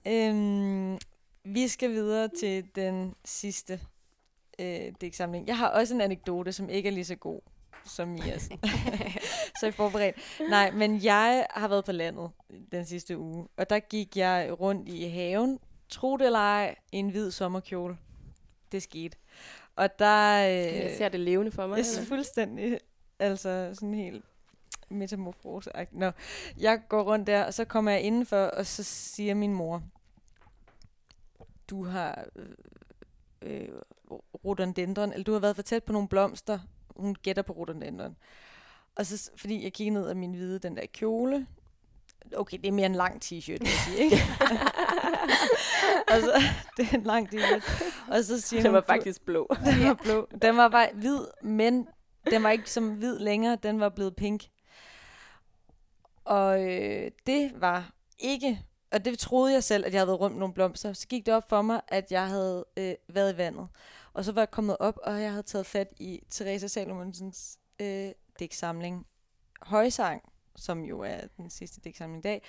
ja. øhm, vi skal videre til den sidste øh, digtsamling. Jeg har også en anekdote, som ikke er lige så god som Mias. så jeg forberedt. Nej, men jeg har været på landet den sidste uge, og der gik jeg rundt i haven, tro det eller ej, i en hvid sommerkjole. Det skete. Og der... Øh, Jeg ser det levende for mig. jeg er fuldstændig, altså sådan helt metamorfose Nå, jeg går rundt der, og så kommer jeg indenfor, og så siger min mor, du har øh, øh, rhododendron, eller du har været for tæt på nogle blomster. Hun gætter på rhododendron. Og så, fordi jeg kigger ned af min hvide, den der kjole. Okay, det er mere en lang t-shirt, vil jeg sige, ikke? og så, det er en lang t-shirt. Og så siger Den hun, var "Du- faktisk blå. den var blå. Den var bare hvid, men den var ikke som hvid længere. Den var blevet pink. Og øh, det var ikke... Og det troede jeg selv, at jeg havde været rundt nogle blomster. Så gik det op for mig, at jeg havde øh, været i vandet. Og så var jeg kommet op, og jeg havde taget fat i Teresa Salomonsens øh, digtsamling Højsang, som jo er den sidste digtsamling i dag.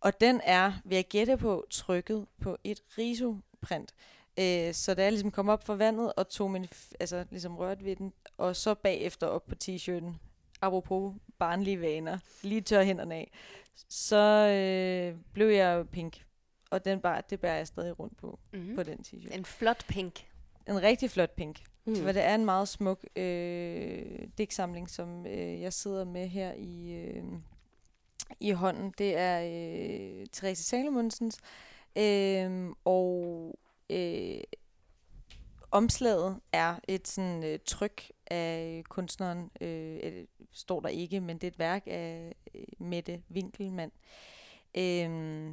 Og den er, vil jeg gætte på, trykket på et risoprint. Øh, så da jeg ligesom kom op fra vandet og tog min, altså ligesom rørte ved den, og så bagefter op på t-shirten, apropos barnlige vaner, lige tør hænderne af, så øh, blev jeg pink. Og den bar, det bærer jeg stadig rundt på. Mm. på den t-shirt. En flot pink. En rigtig flot pink. Mm. For det er en meget smuk øh, digtsamling, som øh, jeg sidder med her i, øh, i hånden. Det er øh, Therese Salomonsens. Øh, og øh, omslaget er et sådan øh, tryk af kunstneren, øh, øh, står der ikke, men det er et værk af øh, Mette Winkelmann. Øh,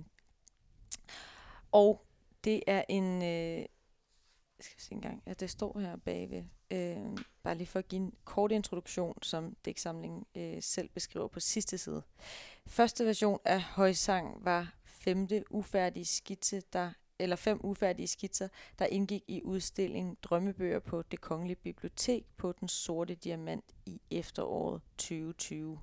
og det er en... Øh, skal se engang. Ja, det står her bagved. Øh, bare lige for at give en kort introduktion, som digtsamlingen øh, selv beskriver på sidste side. Første version af Højsang var femte ufærdige skitse, der eller fem ufærdige skitser, der indgik i udstillingen Drømmebøger på Det Kongelige Bibliotek på Den Sorte Diamant i efteråret 2020.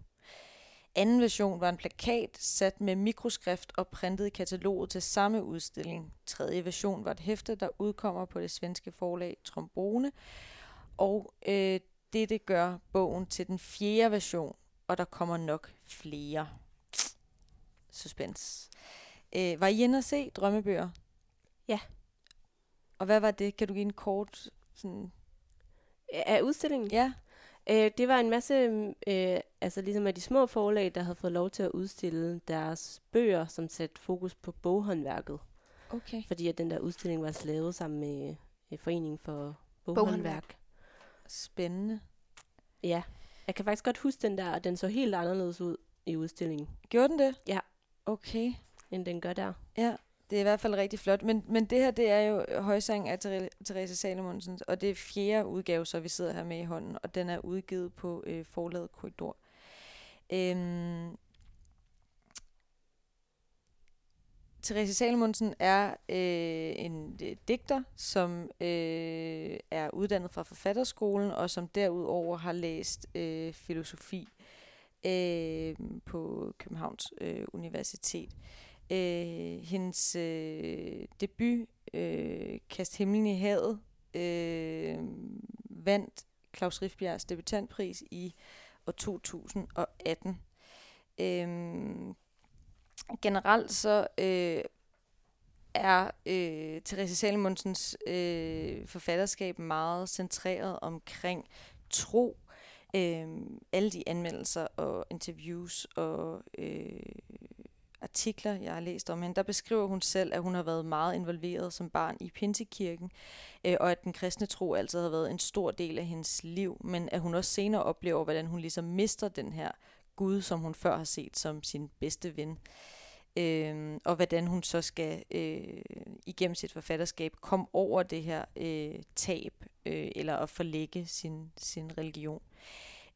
Anden version var en plakat sat med mikroskrift og printet i kataloget til samme udstilling. Tredje version var et hæfte, der udkommer på det svenske forlag Trombone. Og øh, dette gør bogen til den fjerde version, og der kommer nok flere. Suspense. Øh, var I inde at se drømmebøger? Ja. Og hvad var det? Kan du give en kort sådan... Af udstillingen? Ja, Øh, det var en masse, øh, altså ligesom af de små forlag, der havde fået lov til at udstille deres bøger, som satte fokus på boghåndværket. okay. Fordi at den der udstilling var lavet sammen med øh, Foreningen for Boghåndværk. Boghåndværk. Spændende. Ja, jeg kan faktisk godt huske den der, og den så helt anderledes ud i udstillingen, Gjorde den det? Ja. Okay. end den gør der. Ja, det er i hvert fald rigtig flot. Men, men det her, det er jo højsang af Therese Salomonsen, og det er fjerde udgave, så vi sidder her med i hånden, og den er udgivet på øh, forlaget Korridor. Øhm, Therese Salomonsen er øh, en øh, digter, som øh, er uddannet fra forfatterskolen, og som derudover har læst øh, filosofi øh, på Københavns øh, Universitet. Øh, Øh, hendes øh, debut, øh, Kast himlen i havet, øh, vandt Claus Rifbjergs debutantpris i år 2018. Øh, generelt så øh, er øh, Therese Salmonsens øh, forfatterskab meget centreret omkring tro. Øh, alle de anmeldelser og interviews og øh, artikler, jeg har læst om hende, der beskriver hun selv, at hun har været meget involveret som barn i Pinsekirken, øh, og at den kristne tro altid har været en stor del af hendes liv, men at hun også senere oplever, hvordan hun ligesom mister den her Gud, som hun før har set som sin bedste ven. Øh, og hvordan hun så skal øh, igennem sit forfatterskab komme over det her øh, tab, øh, eller at forlægge sin, sin religion.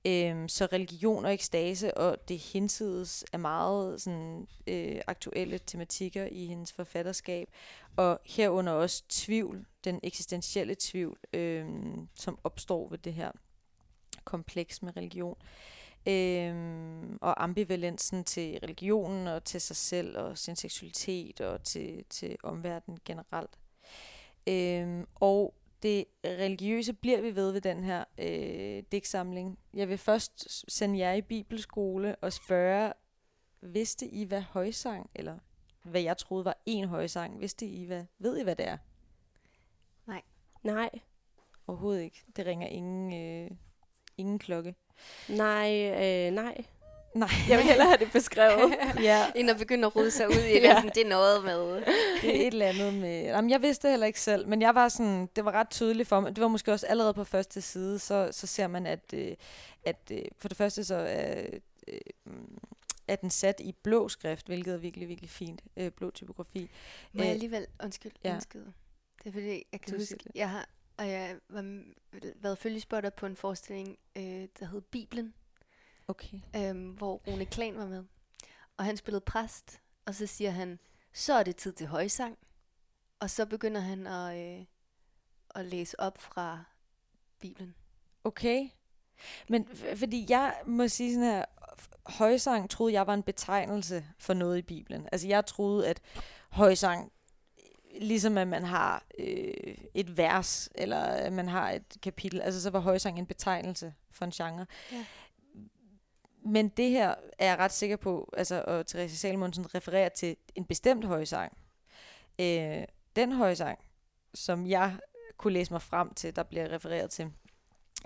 Øhm, så religion og ekstase og det hinsides er meget sådan, øh, aktuelle tematikker i hendes forfatterskab, og herunder også tvivl, den eksistentielle tvivl, øh, som opstår ved det her kompleks med religion. Øhm, og ambivalensen til religionen og til sig selv og sin seksualitet og til, til omverdenen generelt. Øhm, og det religiøse bliver vi ved ved den her øh, digtsamling. Jeg vil først sende jer i bibelskole og spørge, vidste I, hvad højsang, eller hvad jeg troede var en højsang, vidste I, hvad, ved I, hvad det er? Nej. Overhovedet ikke. Det ringer ingen, øh, ingen klokke. Nej, øh, nej. Nej. Jeg vil hellere have det beskrevet. ja, Inden at begynde at rode sig ud i det, Ja. sådan, det er noget med... det er et eller andet med... Jamen, jeg vidste det heller ikke selv, men jeg var sådan, det var ret tydeligt for mig. Det var måske også allerede på første side, så, så ser man, at, øh, at øh, for det første så er, øh, er den sat i blå skrift, hvilket er virkelig, virkelig fint. Øh, blå typografi. Må jeg Øh, alligevel, undskyld, ja. indskyde. Det er fordi, jeg kan Du huske, jeg har, og jeg var, været følgespotter på en forestilling, øh, der hed Bibelen, Okay. øh, hvor Rune Klan var med. Og han spillede præst, og så siger han, så er det tid til højsang. Og så begynder han at, øh, at læse op fra Bibelen. Okay. Men fordi jeg må sige sådan her, højsang troede jeg var en betegnelse for noget i Bibelen. Altså jeg troede, at højsang, ligesom at man har øh, et vers, eller at man har et kapitel, altså så var højsang en betegnelse for en genre. Ja. Men det her er jeg ret sikker på, altså, og Therese Salmonsen refererer til en bestemt højsang. Øh, den højsang, som jeg kunne læse mig frem til, der bliver refereret til,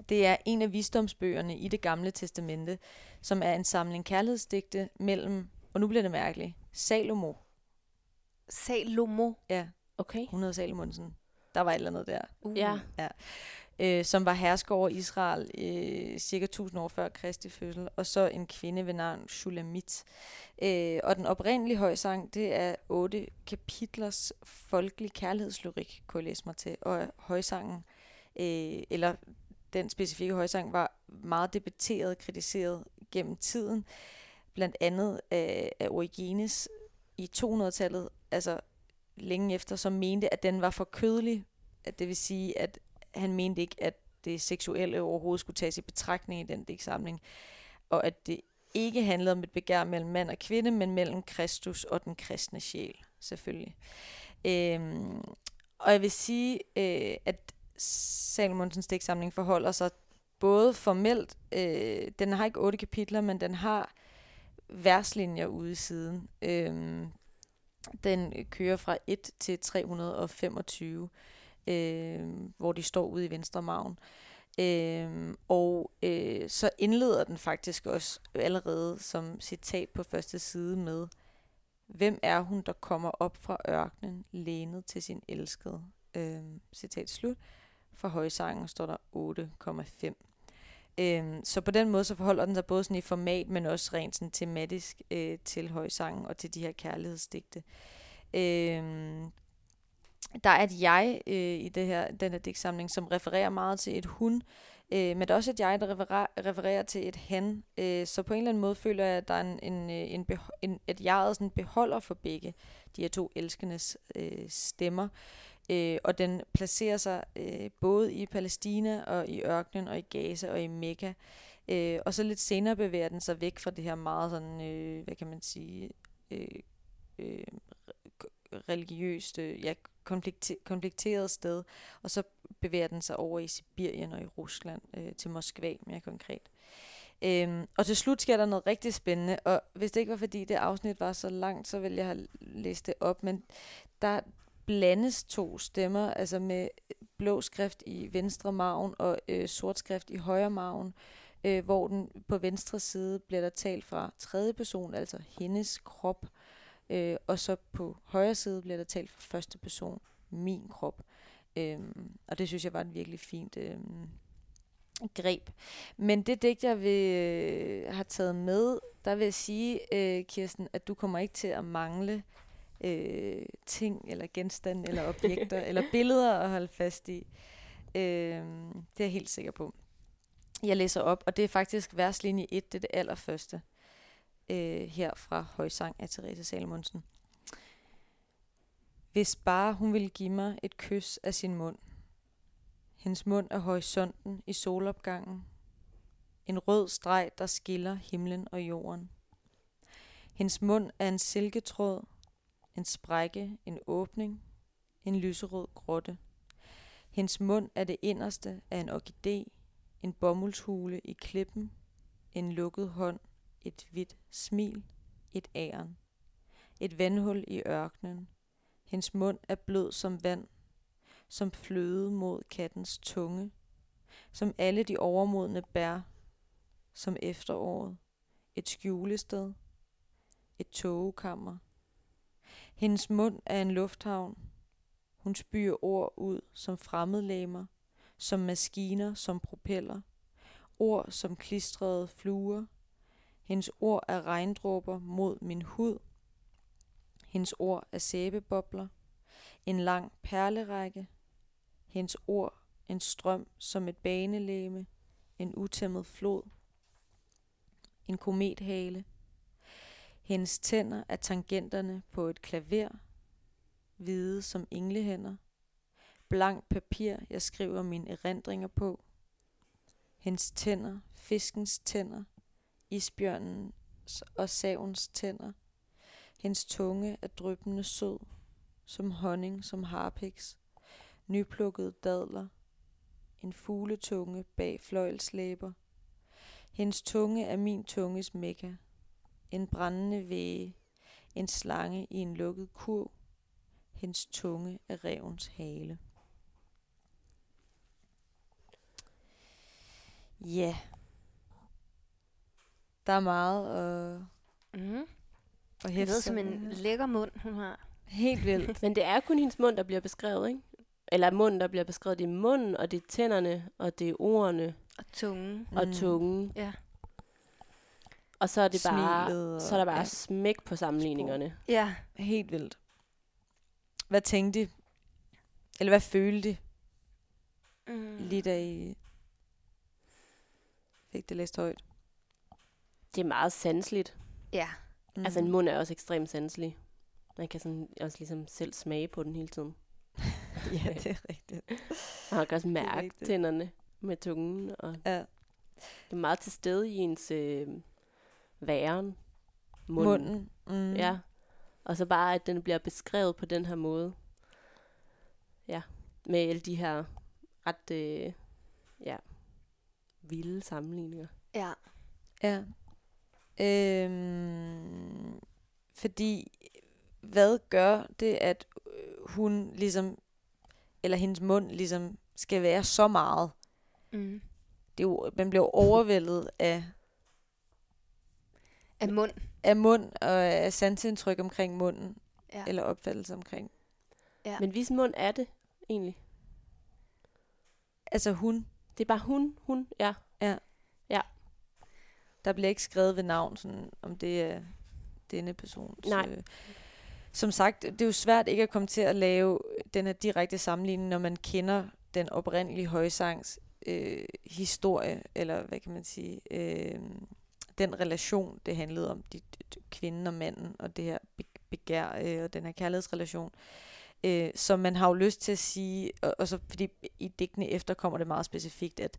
det er en af visdomsbøgerne i det gamle testamente, som er en samling kærlighedsdigte mellem, og nu bliver det mærkeligt, Salomo, Salomo. ja, Okay. 100 Salomonsen, der var et eller andet der, Uh. Ja øh, som var hersker over Israel øh, cirka 1000 år før Kristi fødsel, og så en kvinde ved navn Shulamit. Øh, og den oprindelige højsang, det er otte kapitlers folkelig kærlighedslyrik, kunne jeg læse mig til, og højsangen, øh, eller den specifikke højsang, var meget debatteret og kritiseret gennem tiden, blandt andet af, af Origenes i 200-tallet, altså længe efter, som mente, at den var for kødelig, at det vil sige, at han mente ikke, at det seksuelle overhovedet skulle tages i betragtning i den digtsamling, og at det ikke handlede om et begær mellem mand og kvinde, men mellem Kristus og den kristne sjæl, selvfølgelig. Øhm, og jeg vil sige, øh, at Salmonsens digtsamling forholder sig både formelt, øh, den har ikke otte kapitler, men den har verslinjer ude i siden. Øhm, den kører fra 1 til 325, øh, hvor de står ude i venstre maven. Øh, og øh, så indleder den faktisk også allerede som citat på første side med, Hvem er hun, der kommer op fra ørkenen, lænet til sin elskede? Øh, citat slut. For højsangen står der 8,5. Øhm, så på den måde så forholder den sig både sådan i format, men også rent sådan tematisk øh, til højsangen og til de her kærlighedsdigte. Øh, der er et jeg øh, i det her, den her digtsamling, som refererer meget til et hun, øh, men der er også et jeg, der refererer, refererer til et han. Øh, så på en eller anden måde føler jeg, at der er en, en, øh, en, beho- en et jeget sådan beholder for begge de her to elskendes øh, stemmer. Øh, og den placerer sig øh, både i Palæstina og i ørkenen og i Gaza og i Mekka. Øh, og så lidt senere bevæger den sig væk fra det her meget sådan, øh, hvad kan man sige, øh, øh, religiøst, øh, ja, konflikteret sted, og så bevæger den sig over i Sibirien og i Rusland, øh, til Moskva mere konkret. Øhm, og til slut sker der noget rigtig spændende, og hvis det ikke var fordi det afsnit var så langt, så ville jeg have læst det op, men der blandes to stemmer, altså med blå skrift i venstre maven og øh, sort skrift i højre maven, øh, hvor den på venstre side bliver der talt fra tredje person, altså hendes krop, øh, og så på højre side bliver der talt fra første person, min krop. Øhm, og det synes jeg var et virkelig fint øhm, greb. Men det digt, jeg vil øh, have taget med, der vil jeg sige, øh, Kirsten, at du kommer ikke til at mangle øh, ting, eller genstande, eller objekter, eller billeder at holde fast i. Øh, det er jeg helt sikker på. Jeg læser op, og det er faktisk verslinje 1, det er det allerførste øh, her fra Højsang af Therese Salomonsen. Hvis bare hun ville give mig et kys af sin mund. Hendes mund er horisonten i solopgangen. En rød streg, der skiller himlen og jorden. Hendes mund er en silketråd, en sprække, en åbning, en lyserød grotte. Hendes mund er det inderste af en orkidé, en bomuldshule i klippen, en lukket hånd, et hvidt smil, et æren. Et vandhul i ørkenen. Hendes mund er blød som vand, som fløde mod kattens tunge, som alle de overmodne bær, som efteråret, et skjulested, et togekammer. Hendes mund er en lufthavn. Hun spyr ord ud som fremmedlæmer, som maskiner, som propeller, ord som klistrede fluer. Hendes ord er regndråber mod min hud. Hendes ord er sæbebobler, en lang perlerække. Hendes ord en strøm som et banelæme, en utæmmet flod, en komethale. Hendes tænder er tangenterne på et klaver, hvide som englehænder. Blank papir, jeg skriver mine erindringer på. Hendes tænder, fiskens tænder, isbjørnens og savens tænder. Hendes tunge er dryppende sød, som honning, som harpiks. Nyplukkede dadler, en fugletunge bag fløjlslæber. Hendes tunge er min tunges mekka. En brændende væge, en slange i en lukket kurv. Hendes tunge er revens hale. Ja. Yeah. Der er meget at, Mm. Det hæfte lyder sig som en lækker mund, hun har. Helt vildt. Men det er kun hendes mund, der bliver beskrevet, ikke? Eller munden, der bliver beskrevet. Det er munden, og det er tænderne, og det er ordene, Og tungen. og Mm. tungen. Ja. Og så er det bare, Smilet og- så er der bare ja. smæk på sammenligningerne. Ja. Helt vildt. Hvad tænkte I? Eller hvad følte I, Mm. lige da I fik det læst højt? Det er meget sanseligt. Ja. Mm. Altså en mund er også ekstremt sanselig. Man kan sådan også ligesom selv smage på den hele tiden. ja, det er rigtigt. Og man kan også mærke tænderne med tungen. Og Ja. det er meget til stede i ens øh, væren. Munden. Munden. Mm. Ja. Og så bare, at den bliver beskrevet på den her måde. Ja. Med alle de her ret øh, ja, vilde sammenligninger. Ja. Ja. Øhm, fordi, hvad gør det, at øh, hun ligesom, eller hendes mund ligesom, skal være så meget? Mm. Det er jo, man bliver overvældet af, Af mund. af mund og af sansindtryk omkring munden, Ja. eller opfattelse omkring. Ja. Men hvis mund er det egentlig? Altså hun, Det er bare hun, hun, ja. Der bliver ikke skrevet ved navn, sådan, om det er denne person. Nej. Øh, som sagt, det er jo svært ikke at komme til at lave den her direkte sammenligning, når man kender den oprindelige højsangs øh, historie, eller hvad kan man sige, øh, den relation, det handlede om, de, de, kvinden og manden, og det her be- begær, øh, og den her kærlighedsrelation. Øh, så man har jo lyst til at sige, og, og så fordi i digtene efter kommer det meget specifikt, at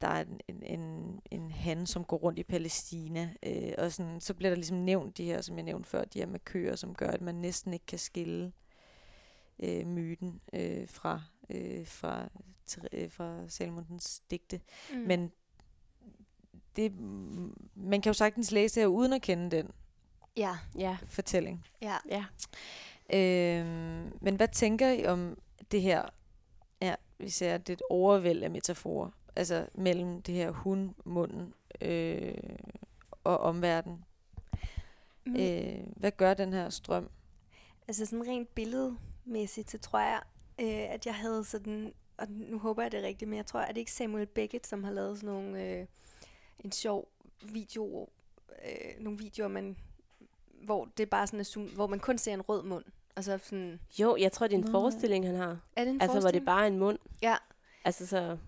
der er en, en, en, han, som går rundt i Palæstina, øh, og sådan, så bliver der ligesom nævnt de her, som jeg nævnte før, de her med køer, som gør, at man næsten ikke kan skille øh, myten øh, fra, øh, fra, øh, fra Salmonsens digte. Mm. Men det, man kan jo sagtens læse det her uden at kende den Ja. Ja, fortælling. Ja. ja. Øhm, men hvad tænker I om det her, ja, vi ser, det er et overvæld af metaforer, altså mellem det her hun, munden øh, og omverdenen. Mm. Øh, hvad gør den her strøm? Altså sådan rent billedmæssigt, så tror jeg, øh, at jeg havde sådan, og nu håber jeg det er rigtigt, men jeg tror, at det ikke Samuel Beckett, som har lavet sådan nogle, øh, en sjov video, øh, nogle videoer, man, hvor det er bare sådan, at zoom- hvor man kun ser en rød mund. Og så sådan, Jo, jeg tror, det er en Nå, forestilling, han har. er det en Altså, hvor det forestilling? bare er en mund. Ja, Altså, så,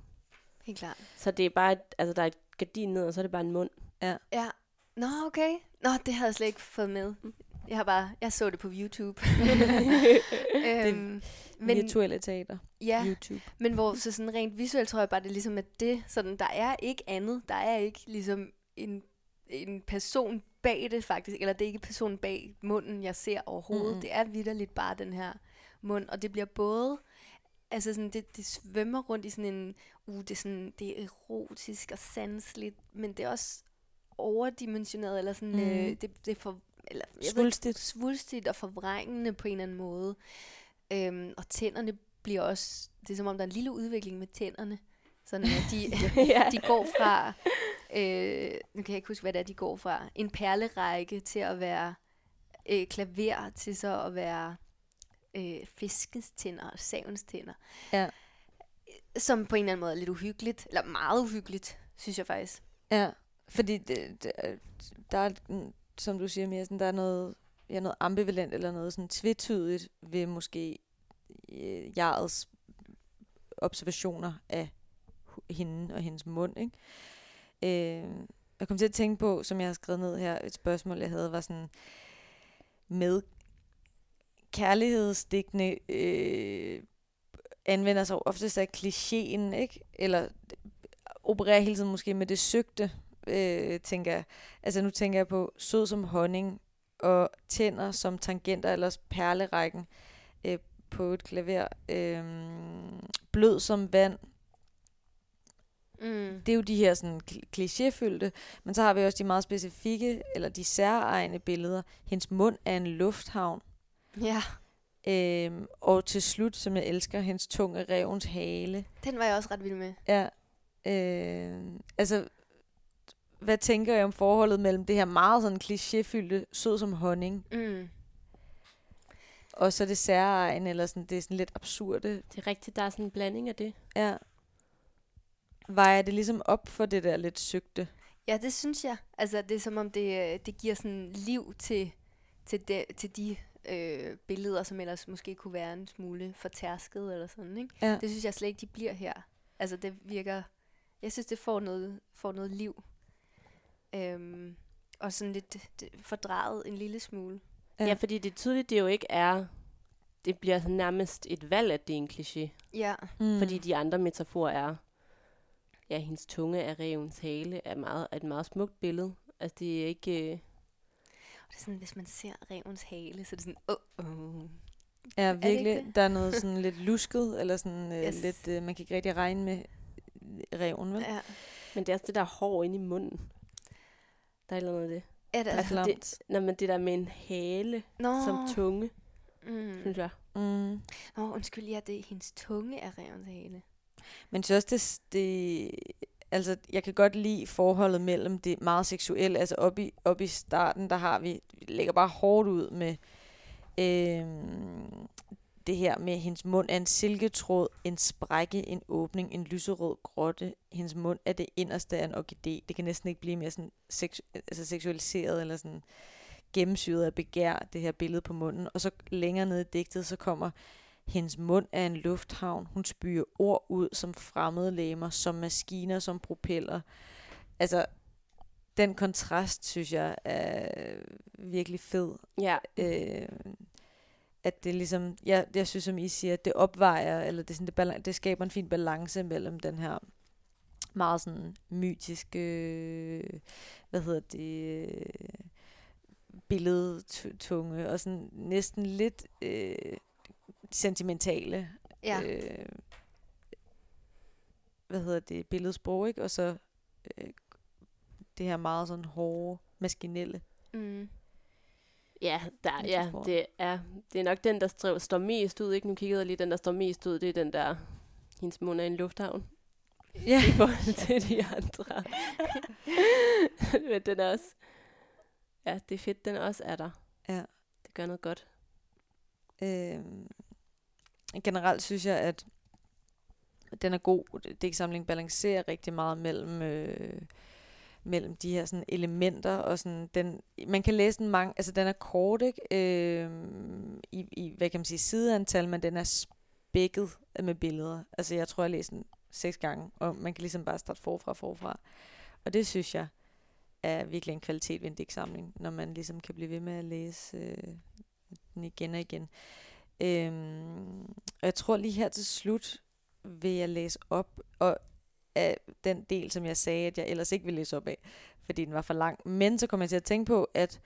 helt klart. så det er bare, et, altså, der er et gardin ned, og så er det bare en mund. Ja. Nå, okay. Nå, det havde jeg slet ikke fået med. Jeg har bare, jeg så det på YouTube. øhm, Men, Virtuelle teater, ja, YouTube. men hvor så sådan rent visuelt tror jeg bare, det er ligesom, at det, sådan, der er ikke andet. Der er ikke ligesom en, en person bag det faktisk, eller det er ikke personen bag munden, jeg ser overhovedet. Mm-mm. Det er vidderligt bare den her mund, og det bliver både Altså sådan, det, det svømmer rundt i sådan en, uh, det er, sådan, det er erotisk og sansligt, men det er også overdimensioneret, eller sådan, mm. Mhm. øh, det, det er for, eller, jeg ved Svulstigt. svulstigt og forvrængende på en eller anden måde. Øhm, og tænderne bliver også, det er som om der er en lille udvikling med tænderne, sådan at de, ja. de går fra, øh, nu kan jeg ikke huske, hvad det er, de går fra, en perlerække til at være øh, klaver, til så at være øh, fiskens tænder og savens tænder. Ja. Som på en eller anden måde er lidt uhyggeligt, eller meget uhyggeligt, synes jeg faktisk. Ja, fordi det, det, er- der er, som du siger, mere sådan, der er noget, ja, noget ambivalent eller noget sådan tvetydigt ved måske øh, Jarets observationer af hende og hendes mund. Ikke? Øh, jeg kom til at tænke på, som jeg har skrevet ned her, et spørgsmål, jeg havde, var sådan med kærlighedsdigtene øh, anvender sig oftest af klichéen, ikke? Eller opererer hele tiden måske med det søgte, øh, tænker jeg. Altså nu tænker jeg på sød som honning og tænder som tangenter eller perlerækken øh, på et klaver. Øh, blød som vand. Mm. Det er jo de her sådan kli- klichéfyldte, men så har vi også de meget specifikke, eller de særegne billeder. Hendes mund er en lufthavn. Ja, Øhm, og til slut, som jeg elsker, hendes tunge revens hale. den var jeg også ret vild med. Ja. Øh, altså, hvad tænker jeg om forholdet mellem det her meget sådan klichéfyldte, sød som honning, Mm. og så det særegne, eller sådan, det er sådan lidt absurde. Det er rigtigt, der er sådan en blanding af det. Ja. Vejer det ligesom op for det der lidt søgte? Ja, det synes jeg. Altså, det er som om, det, øh, det giver sådan liv til, til, de, til de øh, billeder, som ellers måske kunne være en smule fortærsket eller sådan, ikke? Ja. Det synes jeg slet ikke, de bliver her. Altså, det virker... Jeg synes, det får noget, får noget liv. Øhm, og sådan lidt det, fordrejet en lille smule. Ja. ja, fordi det er tydeligt, det jo ikke er... Det bliver sådan nærmest et valg, at det er en kliché. Ja, Mm. Fordi de andre metaforer er... Ja, hendes tunge er revens hale er, meget, er et meget smukt billede. Altså, det er ikke... Øh, det er sådan, hvis man ser revens hale, så er det sådan, åh, oh, oh. Ja, virkelig. det? Der er noget sådan lidt lusket, eller sådan øh, Yes. lidt, øh, man kan ikke rigtig regne med reven, vel? Ja. men det er også det der hår inde i munden. Der er et eller andet af det. Ja, det er Altså, Klamt. det, når man det der med en hale Nå, som tunge, mm. synes jeg. Mm. Nå, undskyld, ja, det er hendes tunge er revens hale. Men synes også, det, det, altså, jeg kan godt lide forholdet mellem det meget seksuelle. Altså op i, op i starten, der har vi, vi lægger bare hårdt ud med øh, det her med, hendes mund er en silketråd, en sprække, en åbning, en lyserød grotte. Hendes mund er det inderste af en orkidé. Det kan næsten ikke blive mere sådan seksu- altså seksualiseret eller sådan gennemsyret af begær, det her billede på munden. Og så længere nede i digtet, så kommer hendes mund er en lufthavn. Hun spyr ord ud som fremmede læmer, som maskiner, som propeller. Altså, den kontrast, synes jeg, er virkelig fed. Ja, Øh, at det ligesom, jeg, jeg synes, som I siger, at det opvejer, eller det, sådan, det, balan- det skaber en fin balance mellem den her meget sådan mytiske, øh, hvad hedder det, øh, billedtunge, og sådan næsten lidt øh, sentimentale, Ja, øh, hvad hedder det, billedsprog, ikke? Og så øh, det her meget sådan hårde, maskinelle. mm. ja, der, ja det, er, det er nok den, der str- står mest ud. Ikke? Nu kiggede jeg lige, den, der står mest ud, det er den der, hendes mund er en lufthavn. Ja. I forhold til de andre. Men den er også, ja, det er fedt, den også er der. Ja. Det gør noget godt. Øh, generelt synes jeg, at den er god. Digtsamlingen balancerer rigtig meget mellem, øh, mellem de her sådan, elementer. og sådan, den, Man kan læse den mange, altså den er kort, ikke? Øh, i, i, hvad kan man sige, sideantal, men den er spækket med billeder. Altså jeg tror, jeg læste den seks gange, og man kan ligesom bare starte forfra forfra. Og det synes jeg er virkelig en kvalitet ved en digtsamling, når man ligesom kan blive ved med at læse øh, den igen og igen. Øhm, og jeg tror lige her til slut vil jeg læse op og af den del, som jeg sagde, at jeg ellers ikke ville læse op af, fordi den var for lang. Men så kommer jeg til at tænke på, at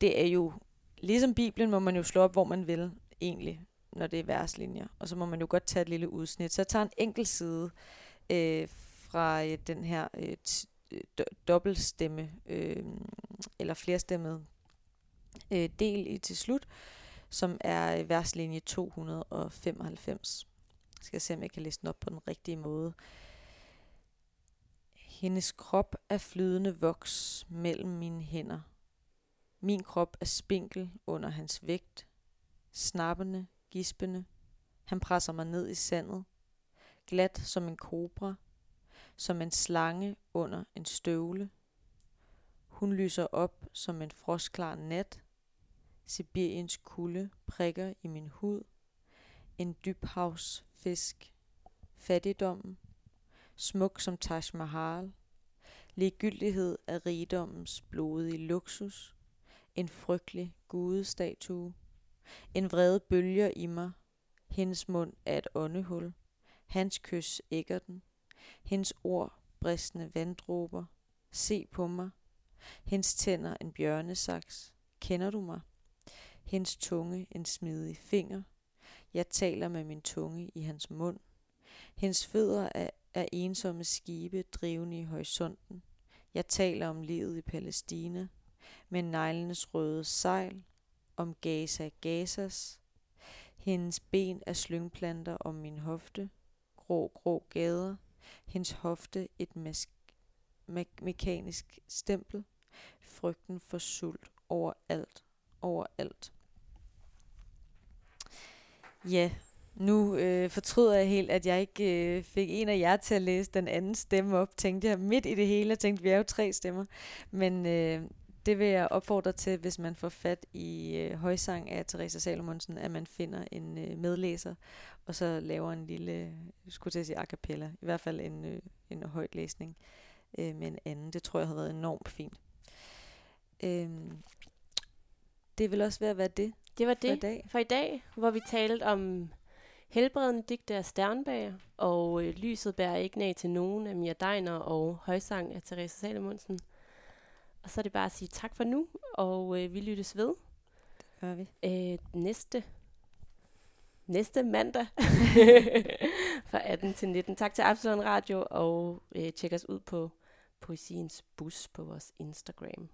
det er jo, ligesom Bibelen må man jo slå op, hvor man vil egentlig. når det er verslinjer. Og så må man jo godt tage et lille udsnit. Så jeg tager en enkelt side øh, fra øh, den her øh, øh dobbeltstemme, øh, eller flerstemmet øh, del i til slut, som er verslinje 295. Jeg skal se, om jeg kan læse den op på den rigtige måde. Hendes krop er flydende voks mellem mine hænder. Min krop er spinkel under hans vægt, snappende, gispende. Han presser mig ned i sandet, glat som en kobra, som en slange under en støvle. Hun lyser op som en frostklar nat. Sibiriens kulde prikker i min hud. En dybhavsfisk. Fattigdommen. Smuk som Taj Mahal. Ligegyldighed af rigdommens blodige luksus. En frygtelig gudestatue. En vrede bølger i mig. Hendes mund er et åndehul. Hans kys ægger den. Hendes ord bristende vanddråber. Se på mig. Hendes tænder en bjørnesaks. Kender du mig? Hendes tunge en smidig finger. Jeg taler med min tunge i hans mund. Hendes fødder er, er ensomme skibe drivende i horisonten. Jeg taler om livet i Palæstina, med neglenes røde sejl, om Gaza Gazas. Hendes ben er slyngplanter om min hofte, grå, grå gader. Hendes hofte et mask me- mekanisk stempel. Frygten for sult overalt, overalt. Ja, nu øh, fortryder jeg helt, at jeg ikke øh, fik en af jer til at læse den anden stemme op, tænkte jeg midt i det hele. Jeg tænkte, vi er jo tre stemmer. Men øh, det vil jeg opfordre til, hvis man får fat i øh, højsang af Teresa Salomonsen, at man finder en øh, medlæser, og så laver en lille, skulle til at sige a cappella, i hvert fald en, øh, en højt læsning øh, med en anden. Det tror jeg har været enormt fint. Øh, det vil også være, hvad det det var for det i dag. for i dag, hvor vi talte om helbredende digte af Sternbager, og øh, lyset bærer ikke nag til nogen af Mia Deiner og højsang af Teresa Salomonsen. Og så er det bare at sige tak for nu, og øh, vi lyttes ved Gør vi. øh, næste næste mandag fra 18 til 19. Tak til Absalon Radio, og øh, tjek os ud på Poesiens Bus på vores Instagram.